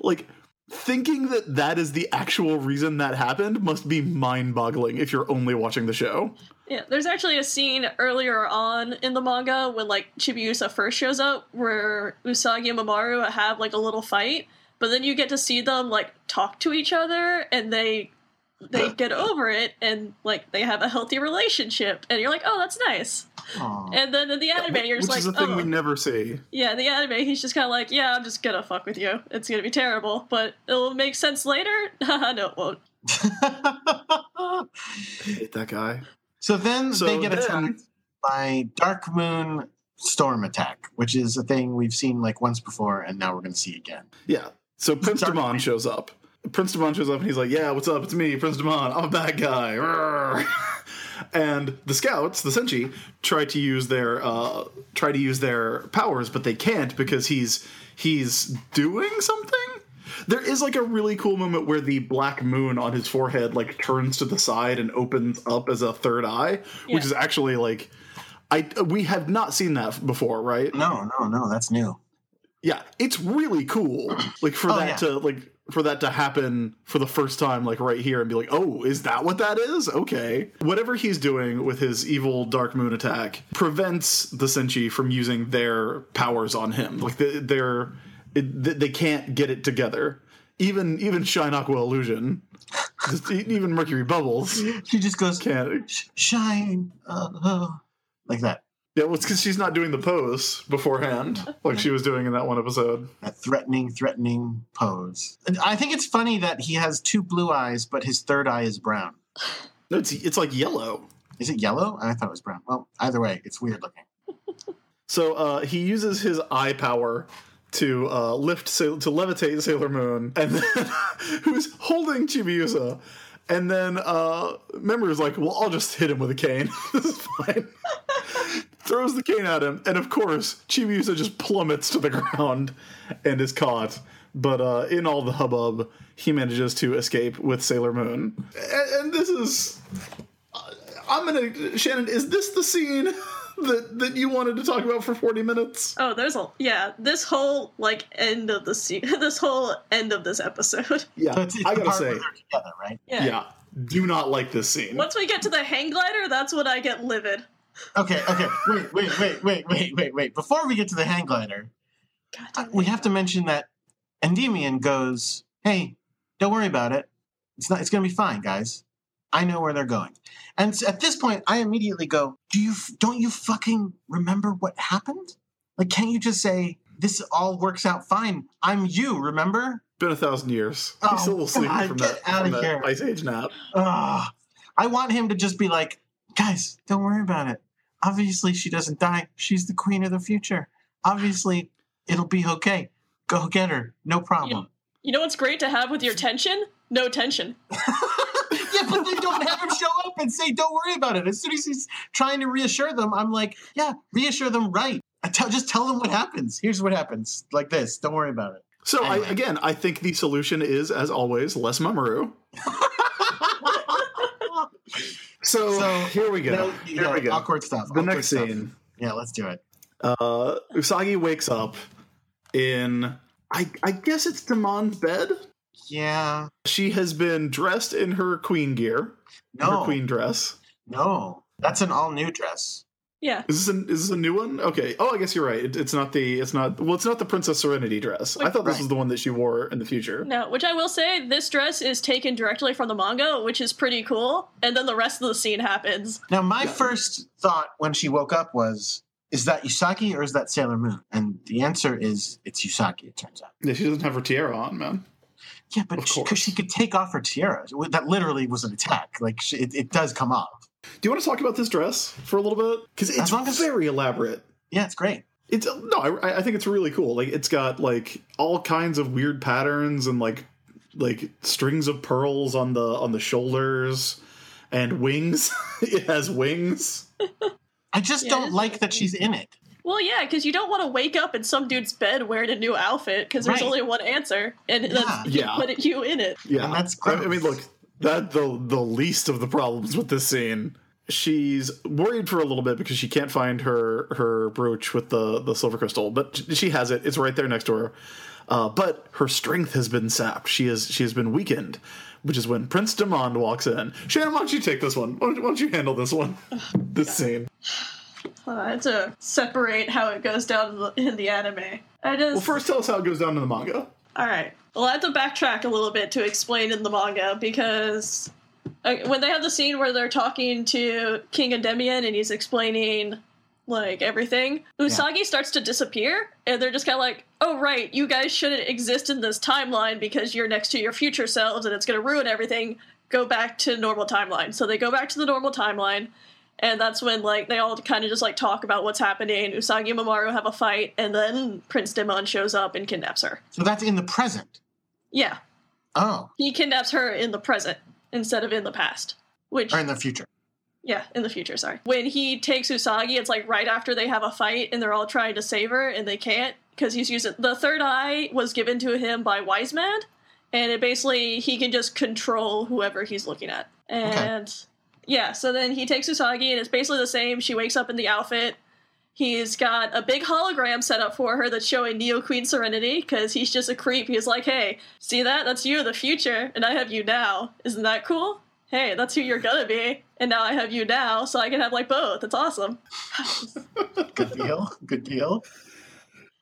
Like thinking that that is the actual reason that happened must be mind-boggling if you're only watching the show. Yeah, there's actually a scene earlier on in the manga when like Chibiusa first shows up where Usagi and Mamoru have like a little fight, but then you get to see them like talk to each other and they they get over it and like they have a healthy relationship and you're like, "Oh, that's nice." Aw. And then in the anime you're Which just is like, the thing "Oh." we never see. Yeah, in the anime he's just kind of like, "Yeah, I'm just going to fuck with you. It's going to be terrible, but it'll make sense later." [LAUGHS] no, it won't. I [LAUGHS] hate that guy. so then So they get then- attacked by Dark Moon Storm Attack, which is a thing we've seen like once before, and now we're going to see again. Yeah. So Prince Dark Damon Man. shows up. Prince Damon shows up and he's like, "Yeah, what's up? It's me, Prince Damon. I'm a bad guy." [LAUGHS] And the scouts, the Senshi, try to use their uh, try to use their powers, but they can't because he's he's doing something. There is like a really cool moment where the black moon on his forehead like turns to the side and opens up as a third eye, Yeah. which is actually like I we have not seen that before, right? No, no, no, that's new. Yeah, it's really cool. Like for Oh, that yeah. to like for that to happen for the first time like right here and be like, "Oh, is that what that is?" Okay. Whatever he's doing with his evil dark moon attack prevents the Senshi from using their powers on him. Like they, they're it, they- they can't get it together. Even even Shine Aqua Illusion, just, even Mercury Bubbles She just goes, can't. Shine, uh, uh," like that. Yeah, well, it's because she's not doing the pose beforehand like she was doing in that one episode. That threatening, threatening pose. And I think it's funny that he has two blue eyes, but his third eye is brown. No, it's it's like yellow. Is it yellow? I thought it was brown. Well, either way, it's weird looking. [LAUGHS] So uh, he uses his eye power to uh, lift Sail- to levitate Sailor Moon, and then [LAUGHS] who's holding Chibiusa, and then uh, Memory is like, "Well, I'll just hit him with a cane. [LAUGHS] this is fine." Throws the cane at him, and of course, Chibiusa just plummets to the [LAUGHS] ground and is caught. But uh, in all the hubbub, he manages to escape with Sailor Moon. And, and this is. I'm gonna. Shannon, is this the scene [LAUGHS] that, that you wanted to talk about for 40 minutes? Oh, there's a yeah. This whole like end of the se- [LAUGHS] this whole end of this episode. Yeah, So it's, it's I gotta say, they're together, right? Yeah. yeah, do not like this scene. Once we get to the hang glider, that's when I get livid. Okay, okay. Wait, wait, wait, wait, wait, wait, wait. Before we get to the hang glider, God uh, we have to mention that Endymion goes, "Hey, don't worry about it. It's not. It's gonna be fine, guys. I know where they're going." And at this point, I immediately go, "Do you? Don't you fucking remember what happened? Like, can't you just say this all works out fine? I'm you. Remember? Been a thousand years. Oh, [LAUGHS] He's still asleep God, from get that, outta from that here. ice age nap. Ugh. I want him to just be like, guys, don't worry about it. Obviously, she doesn't die. She's the queen of the future. Obviously, it'll be okay. Go get her. No problem. You know what's great to have with your tension? No tension. [LAUGHS] yeah, but they don't have him show up and say, don't worry about it. As soon as he's trying to reassure them, I'm like, yeah, reassure them right. I tell, just tell them what happens. Here's what happens. Like this. Don't worry about it. So Anyway. I, again, I think the solution is, as always, less Mamoru. [LAUGHS] So, So, here we go. No, here yeah, we go. Awkward stuff. The awkward next stuff. scene. Yeah, let's do it. Uh, Usagi wakes up in, I, I guess it's Damon's bed. Yeah. She has been dressed in her queen gear, No. her queen dress. No. That's an all new dress. Yeah. Is this, a, is this a new one? Okay. Oh, I guess you're right. It, it's not the. It's not. Well, it's not the Princess Serenity dress. I thought this Right. was the one that she wore in the future. No, which I will say, this dress is taken directly from the manga, which is pretty cool. And then the rest of the scene happens. Now, my first thought when she woke up was, is that Usagi or is that Sailor Moon? And the answer is, it's Usagi, it turns out. Yeah, she doesn't have her tiara on, man. Yeah, but because course. she, could take off her tiara. That literally was an attack. Like, she, it, it does come off. Do you want to talk about this dress for a little bit? Because it's As long as- very elaborate. Yeah, it's great. It's no, I, I think it's really cool. Like it's got like all kinds of weird patterns and like like strings of pearls on the on the shoulders and wings. [LAUGHS] it has wings. I just Yeah, don't like that she's in it. Well, yeah, because you don't want to wake up in some dude's bed wearing a new outfit, because there's Right. only one answer, and Yeah. that's he Yeah. put you in it. Yeah, And that's I, I mean, look, that the the least of the problems with this scene. She's worried for a little bit because she can't find her her brooch with the the silver crystal, but she has it. It's right there next to her. Uh, but her strength has been sapped. She has she has been weakened, which is when Prince Demond walks in. Shannon, why don't you take this one? Why don't, why don't you handle this one? [LAUGHS] this scene. Uh, I have to separate how it goes down in the, in the anime. I just Well, first tell us how it goes down in the manga. All right. Well, I have to backtrack a little bit to explain in the manga because when they have the scene where they're talking to King Endymion and he's explaining like everything, Usagi starts to disappear, and they're just kind of like, "Oh right, you guys shouldn't exist in this timeline because you're next to your future selves and it's going to ruin everything. Go back to normal timeline." So they go back to the normal timeline. And that's when like they all kind of just like talk about what's happening. Usagi and Mamoru have a fight, and then Prince Demon shows up and kidnaps her. So that's in the present. Yeah, Oh, he kidnaps her in the present instead of in the past. Which, or in the future. yeah, in the future, sorry. When he takes Usagi, it's like right after they have a fight and they're all trying to save her and they can't because he's using the third eye was given to him by Wise Man, and it basically he can just control whoever he's looking at. And yeah, so then he takes Usagi and it's basically the same. She wakes up in the outfit. He's got a big hologram set up for her that's showing Neo Queen Serenity because he's just a creep. He's like, hey, see that? That's you the future, and I have you now. Isn't that cool? Hey, that's who you're gonna be, and now I have you now, so I can have like both. That's awesome. [LAUGHS] Good deal. Good deal.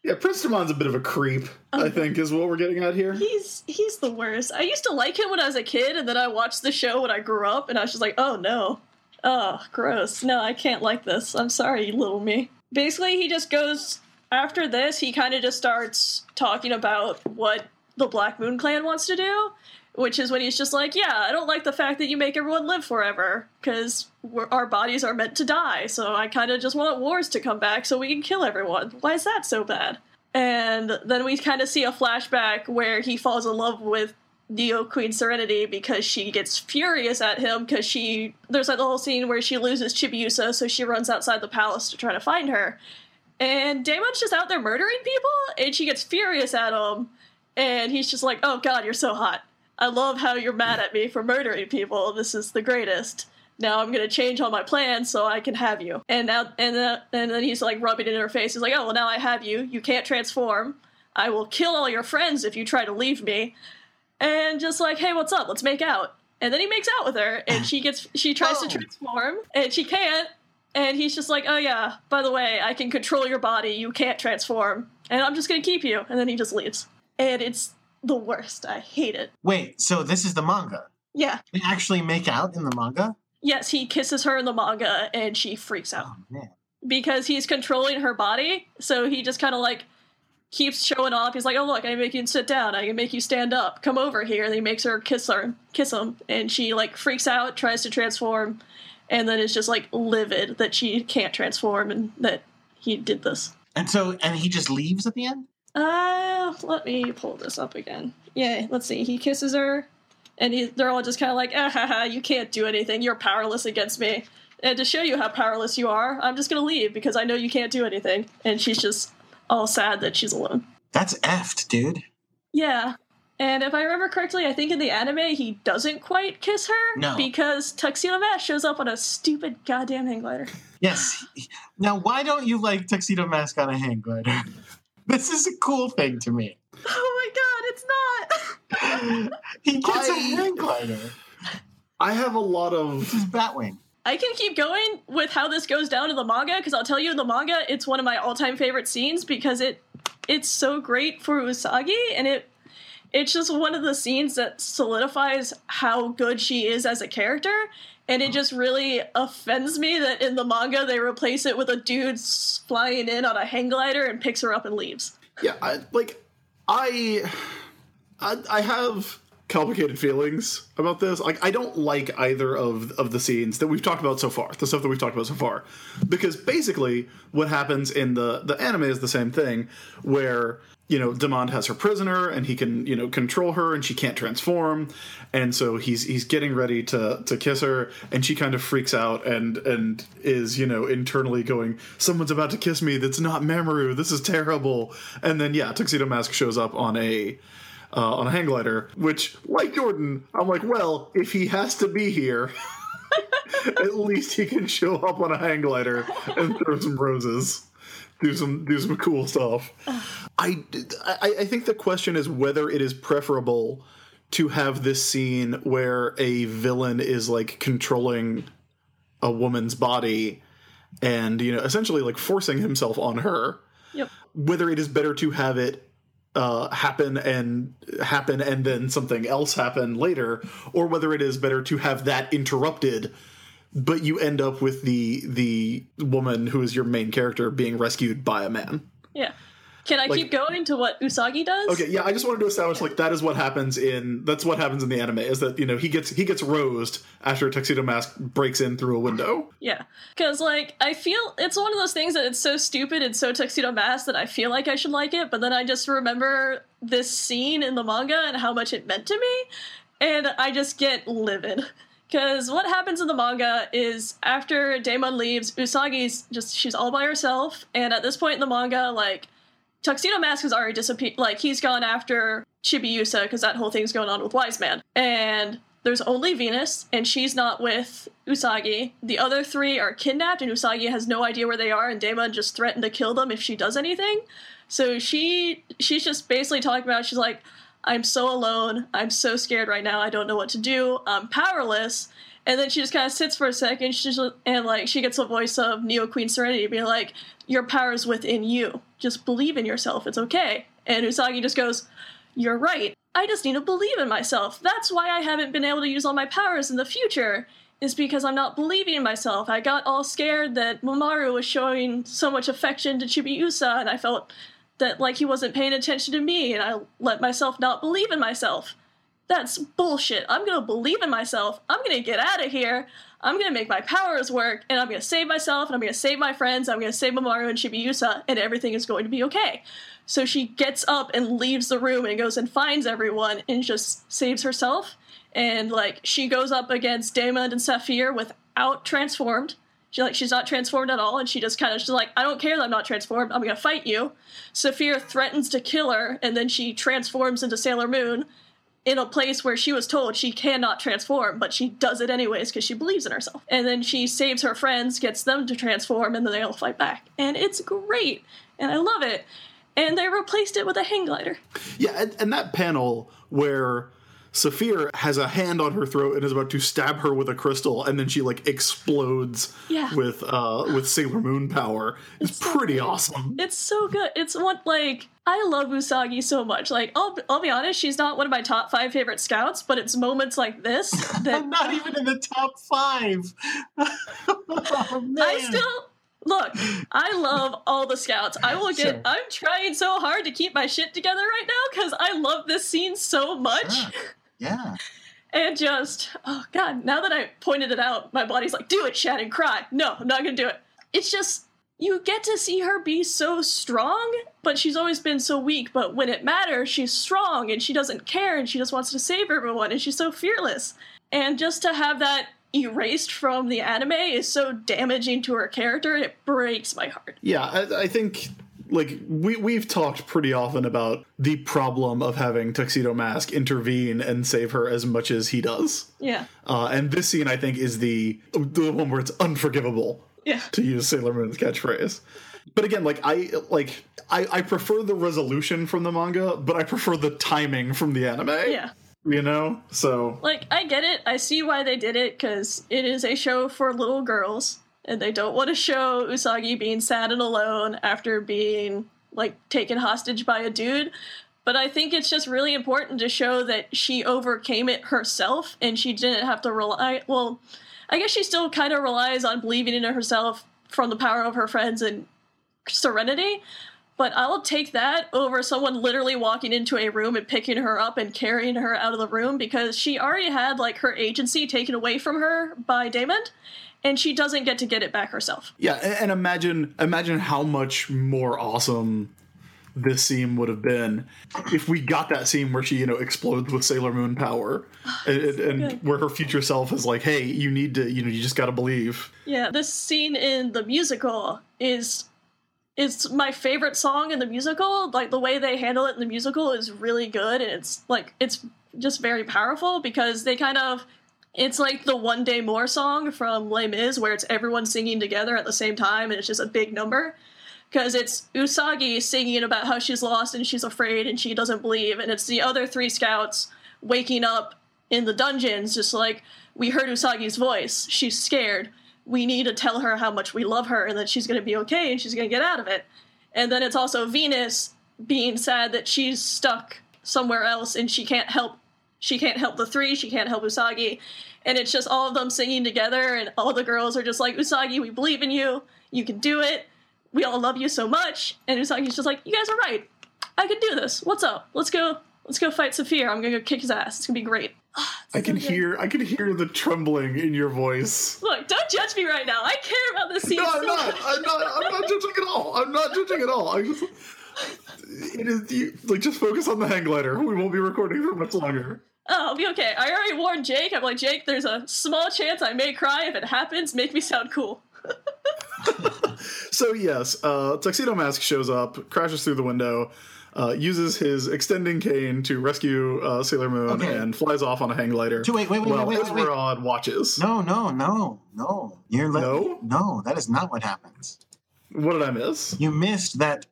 Yeah, Prince Demond's a bit of a creep. I um, think is what we're getting at here. He's he's the worst. I used to like him when I was a kid, and then I watched the show when I grew up, and I was just like, oh no, oh gross. No, I can't like this. I'm sorry, little me. Basically, he just goes after this. He kind of just starts talking about what the Black Moon Clan wants to do, which is when he's just like, yeah, I don't like the fact that you make everyone live forever because our bodies are meant to die. So I kind of just want wars to come back so we can kill everyone. Why is that so bad? And then we kind of see a flashback where he falls in love with Neo Queen Serenity because she gets furious at him because she there's like the whole scene where she loses Chibiusa, so she runs outside the palace to try to find her. And Damon's just out there murdering people, and she gets furious at him, and he's just like, "Oh God, you're so hot." I love how you're mad at me for murdering people. This is the greatest. Now I'm gonna change all my plans so I can have you. And now, and then, and then he's like rubbing it in her face. He's like, "Oh well, now I have you. You can't transform. I will kill all your friends if you try to leave me." And just like, "Hey, what's up? Let's make out." And then he makes out with her, and she gets, she tries Oh. to transform, and she can't. And he's just like, "Oh yeah, by the way, I can control your body. You can't transform, and I'm just gonna keep you." And then he just leaves, and it's the worst. I hate it. Wait, so this is the manga? Yeah. They actually make out in the manga? Yes, he kisses her in the manga, and she freaks out Oh man. because he's controlling her body. So he just kind of like keeps showing off. He's like, "Oh look, I can make you sit down. I can make you stand up. Come over here." And he makes her kiss her, kiss him, and she like freaks out, tries to transform, and then is just like livid that she can't transform and that he did this. And so, and he just leaves at the end? Uh, let me pull this up again. Yeah, let's see. He kisses her, and he, they're all just kind of like, ah, ha, ha, you can't do anything. You're powerless against me. And to show you how powerless you are, I'm just gonna leave because I know you can't do anything. And she's just all sad that she's alone. That's effed, dude. Yeah. And if I remember correctly, I think in the anime he doesn't quite kiss her No. because Tuxedo Mask shows up on a stupid goddamn hang glider. Yes. Now, why don't you like Tuxedo Mask on a hang glider? [LAUGHS] This is a cool thing to me. Oh my god, it's not. [LAUGHS] He gets a I- hang glider. I have a lot of This is Batwing. I can keep going with how this goes down in the manga because I'll tell you in the manga it's one of my all-time favorite scenes because it it's so great for Usagi and it it's just one of the scenes that solidifies how good she is as a character and it just really offends me that in the manga they replace it with a dude flying in on a hang glider and picks her up and leaves. yeah, I, like I, I I have complicated feelings about this. Like I don't like either of of the scenes that we've talked about so far, the stuff that we've talked about so far, because basically what happens in the the anime is the same thing, where you know Demand has her prisoner and he can you know control her and she can't transform, and so he's he's getting ready to to kiss her and she kind of freaks out and and is you know internally going someone's about to kiss me. That's not Mamoru. This is terrible. And then yeah Tuxedo Mask shows up on a uh, on a hang glider, which, like Jordan, I'm like, well, if he has to be here, [LAUGHS] at least he can show up on a hang glider and throw some roses, do some do some cool stuff. [SIGHS] I, I I think the question is whether it is preferable to have this scene where a villain is like controlling a woman's body and you know essentially like forcing himself on her Yep. whether it is better to have it uh, happen and happen and then something else happen later, or whether it is better to have that interrupted, but you end up with the the woman who is your main character being rescued by a man. Yeah. Can I Like- keep going to what Usagi does? Okay, yeah, I just wanted to establish like that is what happens in that's what happens in the anime is that you know he gets he gets rosed after a tuxedo mask breaks in through a window. Yeah, because like I feel it's one of those things that it's so stupid and so tuxedo mask that I feel like I should like it, but then I just remember this scene in the manga and how much it meant to me, and I just get livid. Because what happens in the manga is after Daemon leaves, Usagi's just she's all by herself, and at this point in the manga, like Tuxedo Mask has already disappeared. Like he's gone after Chibiusa because that whole thing's going on with Wise Man, and there's only Venus, and she's not with Usagi. The other three are kidnapped, and Usagi has no idea where they are, and Daemon just threatened to kill them if she does anything. So she she's just basically talking about she's like, I'm so alone, I'm so scared right now, I don't know what to do, I'm powerless. And then she just kind of sits for a second, she's and like she gets a voice of Neo Queen Serenity being like, "Your power is within you. Just believe in yourself. It's okay." And Usagi just goes, "You're right. I just need to believe in myself. That's why I haven't been able to use all my powers in the future." Is because I'm not believing in myself. I got all scared that Mamoru was showing so much affection to Chibiusa, and I felt that like he wasn't paying attention to me, and I let myself not believe in myself. That's bullshit. I'm gonna believe in myself. I'm gonna get out of here. I'm gonna make my powers work, and I'm gonna save myself, and I'm gonna save my friends. I'm gonna save Mamoru and Chibiusa, and everything is going to be okay. So she gets up and leaves the room and goes and finds everyone and just saves herself. And like she goes up against Damon and Saphir without transformed. She like she's not transformed at all, and she just kind of she's like, I don't care that I'm not transformed. I'm gonna fight you. Saphir threatens to kill her, and then she transforms into Sailor Moon in a place where she was told she cannot transform, but she does it anyways because she believes in herself. And then she saves her friends, gets them to transform, and then they all fight back. And it's great. And I love it. And they replaced it with a hang glider. Yeah, and, and that panel where Saphir has a hand on her throat and is about to stab her with a crystal, and then she like explodes Yeah. with uh with Sailor Moon power. It's, so pretty good. awesome. It's so good. It's what like I love Usagi so much. Like I'll I'll be honest, she's not one of my top five favorite scouts, but it's moments like this [LAUGHS] that I'm not even in the top five. [LAUGHS] oh, man. I still look. I love all the scouts. I will get. Sure. I'm trying so hard to keep my shit together right now because I love this scene so much. Sure. Yeah. And just oh god, now that I pointed it out, my body's like, do it, Shad, and cry. No, I'm not gonna do it. It's just you get to see her be so strong, but she's always been so weak. But when it matters, she's strong and she doesn't care and she just wants to save everyone and she's so fearless. And just to have that erased from the anime is so damaging to her character, it breaks my heart. Yeah, I, I think like we we've talked pretty often about the problem of having Tuxedo Mask intervene and save her as much as he does. Yeah. Uh, and this scene, I think, is the the one where it's unforgivable Yeah. to use Sailor Moon's catchphrase. But again, like I like I, I prefer the resolution from the manga, but I prefer the timing from the anime. Yeah. You know? So Like, I get it. I see why they did it, because it is a show for little girls, and they don't want to show Usagi being sad and alone after being, like, taken hostage by a dude. But I think it's just really important to show that she overcame it herself, and she didn't have to rely. Well, I guess she still kind of relies on believing in herself from the power of her friends and serenity. But I'll take that over someone literally walking into a room and picking her up and carrying her out of the room because she already had like her agency taken away from her by Damon, and she doesn't get to get it back herself. yeah, and, imagine imagine how much more awesome this scene would have been if we got that scene where she you know explodes with Sailor Moon power, [SIGHS] and, and, and where her future self is like, hey, you need to you know you just got to believe. Yeah, this scene in the musical is is my favorite song in the musical. Like the way they handle it in the musical is really good, and it's like it's just very powerful because they kind of it's like the one day more song from Les Mis where it's everyone singing together at the same time and it's just a big number because it's Usagi singing about how she's lost and she's afraid and she doesn't believe, and it's the other three scouts waking up in the dungeons, just like we heard Usagi's voice. She's scared. We need to tell her how much we love her and that she's going to be okay and she's going to get out of it. And then it's also Venus being sad that she's stuck somewhere else and she can't help. She can't help the three. She can't help Usagi, and it's just all of them singing together, and all the girls are just like Usagi, we believe in you. You can do it we all love you so much. And Usagi's just like, you guys are right. I can do this. What's up? Let's go. Let's go fight Saphir. I'm gonna go kick his ass. It's gonna be great. [SIGHS] I can good. hear I can hear the trembling in your voice. Look, don't judge me right now. I care about this scene No, I'm not. much. I'm not. I'm not judging at all. I'm not judging at all. I just it is you like just focus on the hang glider. We won't be recording for much longer. Oh, I'll be okay. I already warned Jake. I'm like, Jake, there's a small chance I may cry. If it happens, make me sound cool. [LAUGHS] So yes, uh, Tuxedo Mask shows up, crashes through the window, uh, uses his extending cane to rescue uh, Sailor Moon, Okay. and flies off on a hang glider. To- wait, wait, wait, while wait, wait, wait. Esmeralda watches. No, no, no, no. You're let- No? no. That is not what happens. What did I miss? You missed that.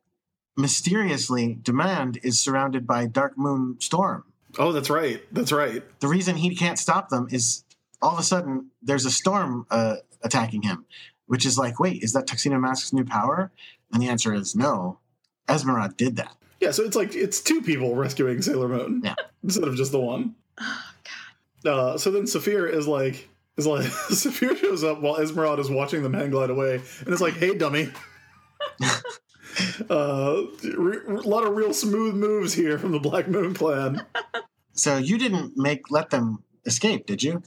Mysteriously, Demand is surrounded by Dark Moon Storm. Oh, that's right. That's right. The reason he can't stop them is all of a sudden there's a storm uh, attacking him, which is like, wait, is that Tuxedo Mask's new power? And the answer is no. Esmeralda did that. Yeah, so it's like it's two people rescuing Sailor Moon Yeah. [LAUGHS] instead of just the one. Oh, Uh, so then Saphir is like, is like, [LAUGHS] Saphir shows up while Esmeralda is watching them hang glide away, and it's like, hey, dummy. [LAUGHS] uh, re- a lot of real smooth moves here from the Black Moon Clan. So you didn't make let them escape, did you?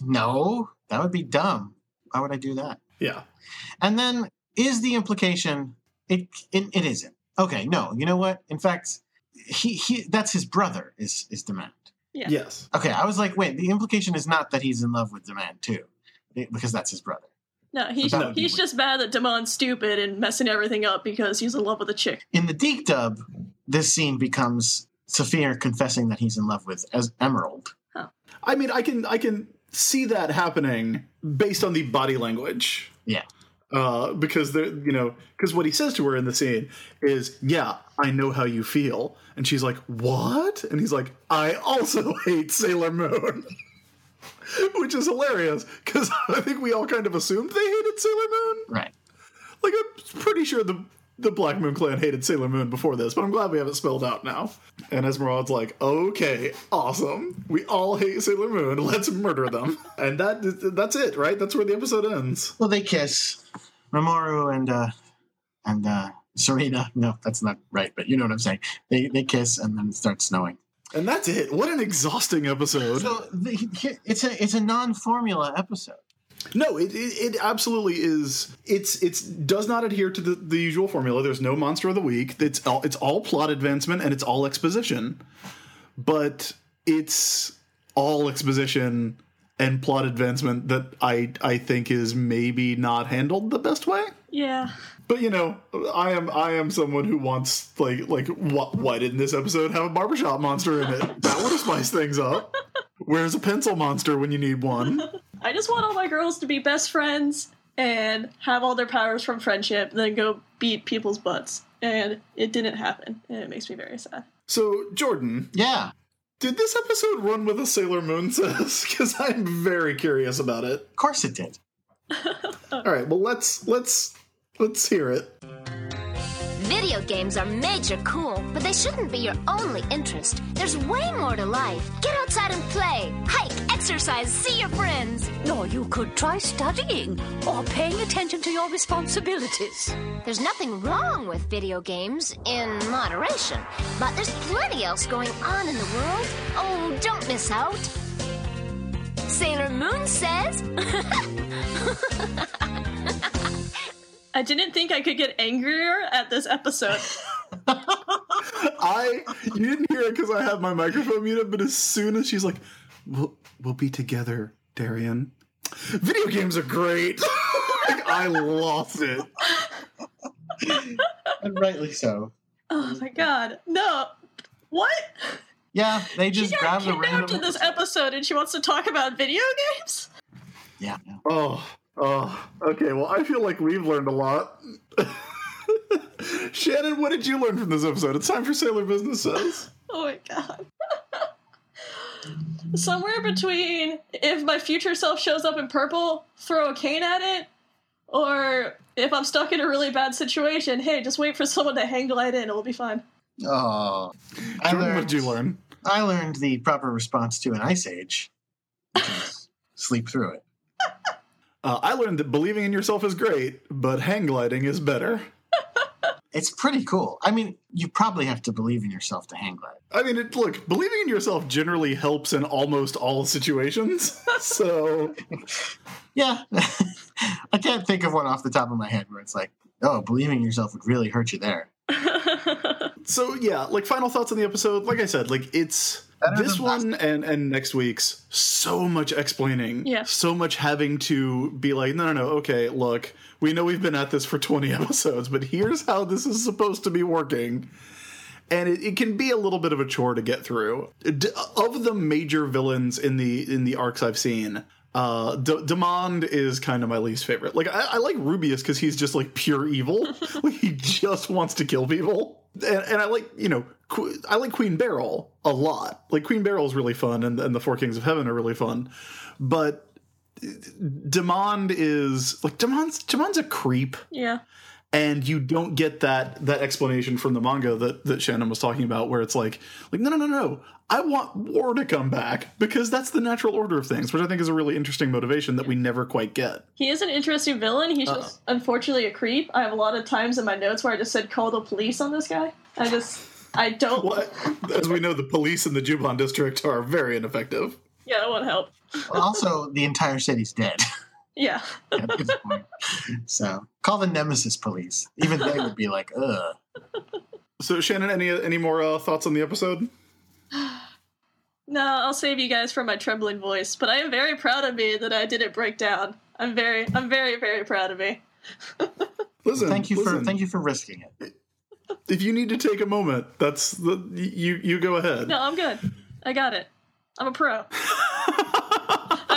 No, that would be dumb. Why would I do that? Yeah, And then is the implication it it, it isn't. Okay, no. You know what? In fact, he he that's his brother is is Demand. Yeah. yes, Okay, I was like, wait, the implication is not that he's in love with Demand too. Because that's his brother. No, he's That would he's weird. just mad that Damon's stupid and messing everything up because he's in love with a chick. In the DiC dub, this scene becomes Saphir confessing that he's in love with as Emerald. I mean, I can I can see that happening based on the body language. Yeah. Uh, because the you know because what he says to her in the scene is yeah I know how you feel and she's like what and he's like I also [LAUGHS] hate Sailor Moon [LAUGHS] which is hilarious because [LAUGHS] I think we all kind of assumed they hated Sailor Moon Right. like I'm pretty sure the the Black Moon Clan hated Sailor Moon before this, but I'm glad we have it spelled out now. And Esmeralda's like, okay, awesome. We all hate Sailor Moon. [LAUGHS] Let's murder them. And that that's it, right? That's where the episode ends. Well, they kiss. Mamoru and uh, and uh, Serena. No, that's not right, but you know what I'm saying. They they kiss and then it starts snowing. And that's it. What an exhausting episode. So the, it's a it's a non-formula episode. No, it, it, it absolutely is. It's it's does not adhere to the, the usual formula. There's no monster of the week. It's all it's all plot advancement and it's all exposition, but it's all exposition and plot advancement that I I think is maybe not handled the best way. Yeah. But you know, I am I am someone who wants like like what why didn't this episode have a barbershop monster in it? That would have spiced things up. Where's a pencil monster when you need one? I just want all my girls to be best friends and have all their powers from friendship, then go beat people's butts. And it didn't happen. And it makes me very sad. So Jordan, Yeah. Did this episode run with a Sailor Moon says? [LAUGHS] Because I'm very curious about it. Of course it did. All right, well let's let's let's hear it. Video games are major cool, but they shouldn't be your only interest. There's way more to life. Get outside and play, hike, exercise, see your friends. Or you could try studying or paying attention to your responsibilities. There's nothing wrong with video games in moderation, but there's plenty else going on in the world. Oh, don't miss out. Sailor Moon says. [LAUGHS] I didn't think I could get angrier at this episode. [LAUGHS] I you didn't hear it because I had my microphone muted, but as soon as she's like, "We'll we'll be together, Darien," video games are great. [LAUGHS] like, I lost it. And rightly so. oh my god. No. What? Yeah, they She just got grabbed a random. in this episode and she wants to talk about video games? Yeah, yeah. Oh, oh, okay. Well, I feel like we've learned a lot. [LAUGHS] Shannon, what did you learn from this episode? It's time for Sailor Business Says. Oh my god. [LAUGHS] Somewhere between if my future self shows up in purple, throw a cane at it, or if I'm stuck in a really bad situation, hey, just wait for someone to hang glide in, it'll be fine. Oh, I Jordan, what learned, did you learn? I learned the proper response to an ice age. [LAUGHS] sleep through it. Uh, I learned that believing in yourself is great, but hang gliding is better. [LAUGHS] It's pretty cool. I mean, you probably have to believe in yourself to hang glide. I mean, it, look, believing in yourself generally helps in almost all situations. [LAUGHS] so, Yeah, [LAUGHS] I can't think of one off the top of my head where it's like, oh, believing in yourself would really hurt you there. so yeah, like final thoughts on the episode. Like I said, like it's Better this than last one and and next week's so much explaining. Yeah. So much having to be like, no, no, no. Okay, look, we know we've been at this for twenty [LAUGHS] episodes, but here's how this is supposed to be working. And it, it can be a little bit of a chore to get through. D- of the major villains in the in the arcs I've seen, uh, D- Demande is kind of my least favorite. Like I, I like Rubeus because he's just like pure evil. [LAUGHS] like he just wants to kill people. And, and I like you know Qu- I like Queen Beryl a lot. Like Queen Beryl is really fun, and, and the Four Kings of Heaven are really fun. But Demande is like Demande's Demande's a creep yeah. And you don't get that that explanation from the manga that that Shannon was talking about where it's like like no no no no I want war to come back because that's the natural order of things which I think is a really interesting motivation that we never quite get He is an interesting villain. He's just unfortunately a creep. I have a lot of times in my notes where I just said call the police on this guy. I just I don't what as we know the police in the Juban district are very ineffective Yeah, that won't help. Also, the entire city's dead [LAUGHS] Yeah. at this point. So call the Nemesis police. Even they would be like, ugh. so Shannon any any more uh, thoughts on the episode No, I'll save you guys from my trembling voice, but I am very proud of me that I didn't break down. I'm very I'm very, very proud of me. [LAUGHS] listen Thank you for thank you for risking it. if you need to take a moment, that's the you you go ahead. No, I'm good. I got it. I'm a pro. [LAUGHS]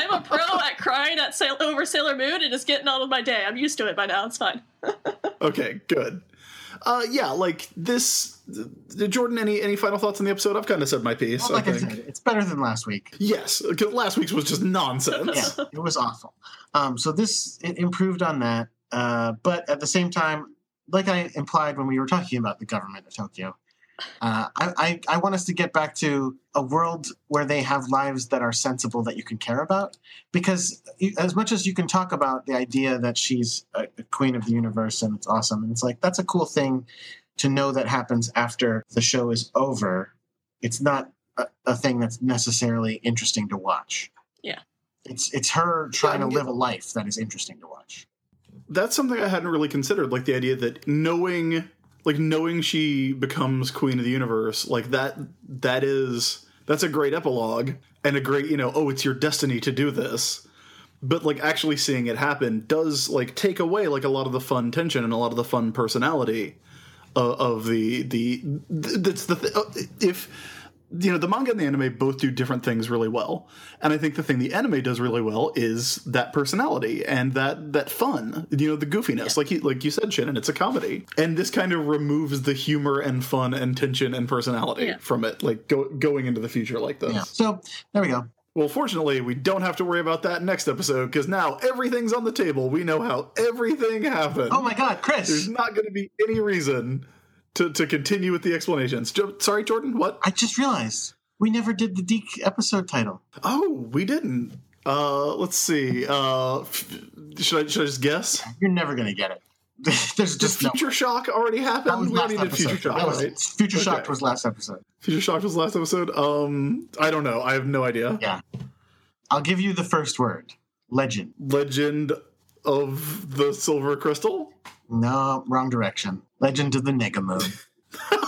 I'm a pro at crying at sail- over Sailor Moon and just getting on with my day. I'm used to it by now. It's fine. [LAUGHS] Okay, good. Uh, yeah, like this. Did Jordan any any final thoughts on the episode? I've kind of said my piece. Well, like I I, think. said, it's better than last week. Yes, because last week's was just nonsense. Yeah, it was awful. Um, so this it improved on that, uh, but at the same time, like I implied when we were talking about the government of Tokyo, uh, I, I I want us to get back to a world where they have lives that are sensible that you can care about. Because as much as you can talk about the idea that she's a, a queen of the universe and it's awesome, and it's like that's a cool thing to know that happens after the show is over. It's not a, a thing that's necessarily interesting to watch. Yeah. It's it's her trying I to live a life that is interesting to watch. That's something I hadn't really considered. Like the idea that knowing, like knowing she becomes queen of the universe, like that. That is that's a great epilogue and a great you know. Oh, it's your destiny to do this. But like actually seeing it happen does like take away like a lot of the fun tension and a lot of the fun personality uh, of the the that's the th- uh, if you know the manga and the anime both do different things really well and i think the thing the anime does really well is that personality and that that fun you know the goofiness like you like you said shannon it's a comedy and this kind of removes the humor and fun and tension and personality Yeah. from it like go, going into the future like this Yeah. So there we go. well fortunately we don't have to worry about that next episode because now everything's on the table we know how everything happened Oh my God, Chris! there's not going to be any reason to, to continue with the explanations. Jo- Sorry, Jordan. What? I just realized we never did the Deke episode title. Oh, we didn't. Uh, let's see. Uh, should I should I just guess? You're never gonna get it. [LAUGHS] There's Does just no. Future Shock already That happen? We already did. Future Shock, was- right? Future Shock Okay. was last episode. Future Shock was last episode. Um, I don't know. I have no idea. Yeah. I'll give you the first word. Legend. Legend of the Silver Crystal. No, wrong direction. Legend of the Negamoon. [LAUGHS]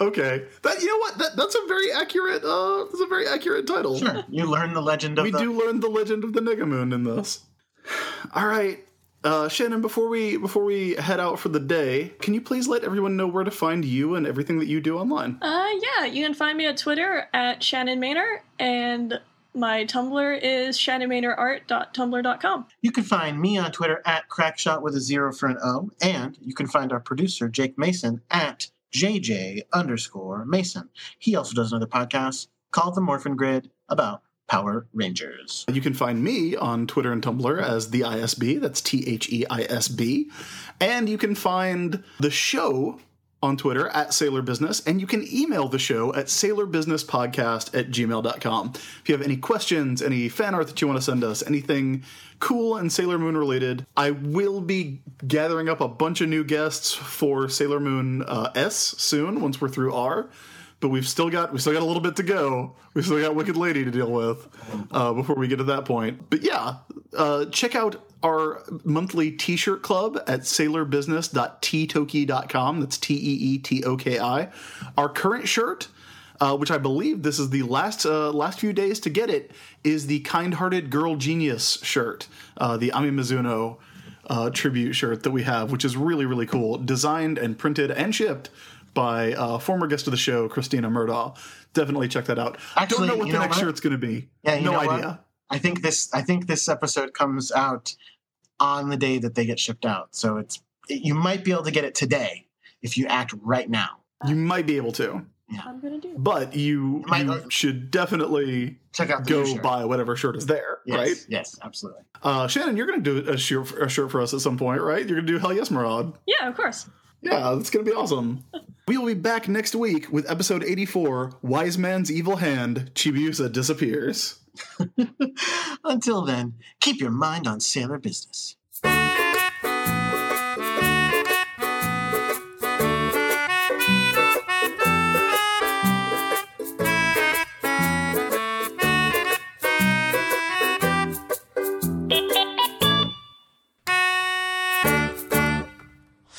Okay, that you know what? That that's a very accurate. Uh, that's a very accurate title. Sure. You learn the legend of we the. do learn the legend of the Negamoon in this. All right, uh, Shannon. Before we before we head out for the day, can you please let everyone know where to find you and everything that you do online? Uh, yeah, you can find me at Twitter at Shannon Maynor, and my Tumblr is shannonmaynorart.tumblr.com. You can find me on Twitter at crackshot with a zero for an O, and you can find our producer Jake Mason at JJ underscore Mason. He also does another podcast called The Morphin Grid about Power Rangers. You can find me on Twitter and Tumblr as the ISB. That's T H E I S B, and you can find the show on Twitter at Sailor Business, and you can email the show at sailorbusinesspodcast at gmail.com. If you have any questions, any fan art that you want to send us, anything cool and Sailor Moon related, I will be gathering up a bunch of new guests for Sailor Moon uh, S soon once we're through R. But we've still got we still got a little bit to go. We still got Wicked Lady to deal with uh, before we get to that point. But yeah, uh, check out our monthly T-shirt club at sailorbusiness.teetoki.com. That's T E E T O K I. Our current shirt, uh, which I believe this is the last uh, last few days to get it, is the Kind-Hearted Girl Genius shirt, uh, the Ami Mizuno uh, tribute shirt that we have, which is really really cool, designed and printed and shipped by uh, former guest of the show, Christina Murdaugh. Definitely check that out. Actually, Don't know what the know next what? shirt's going to be. Yeah, no know what? idea. I think this I think this episode comes out on the day that they get shipped out. So it's you might be able to get it today if you act right now. You might be able to, Yeah. I'm gonna do. but you, You might- you should definitely Check out the go buy whatever shirt is there, Yes, right? Yes, absolutely. Uh, Shannon, you're going to do a shirt, a shirt for us at some point, right? You're going to do Hell Yes Maraude. Yeah, of course. Yeah, that's going to be awesome. [LAUGHS] we will be back next week with episode 84 Wise Man's Evil Hand Chibiusa Disappears. [LAUGHS] Until then, keep your mind on sailor business.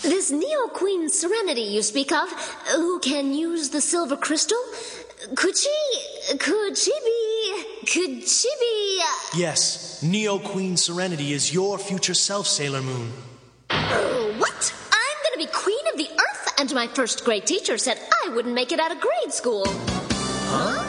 This Neo Queen Serenity you speak of, who can use the silver crystal, could she. could she be. Could she be. uh, Yes, Neo Queen Serenity is your future self, Sailor Moon. uh, what? I'm gonna be queen of the earth, and my first grade teacher said I wouldn't make it out of grade school. Huh?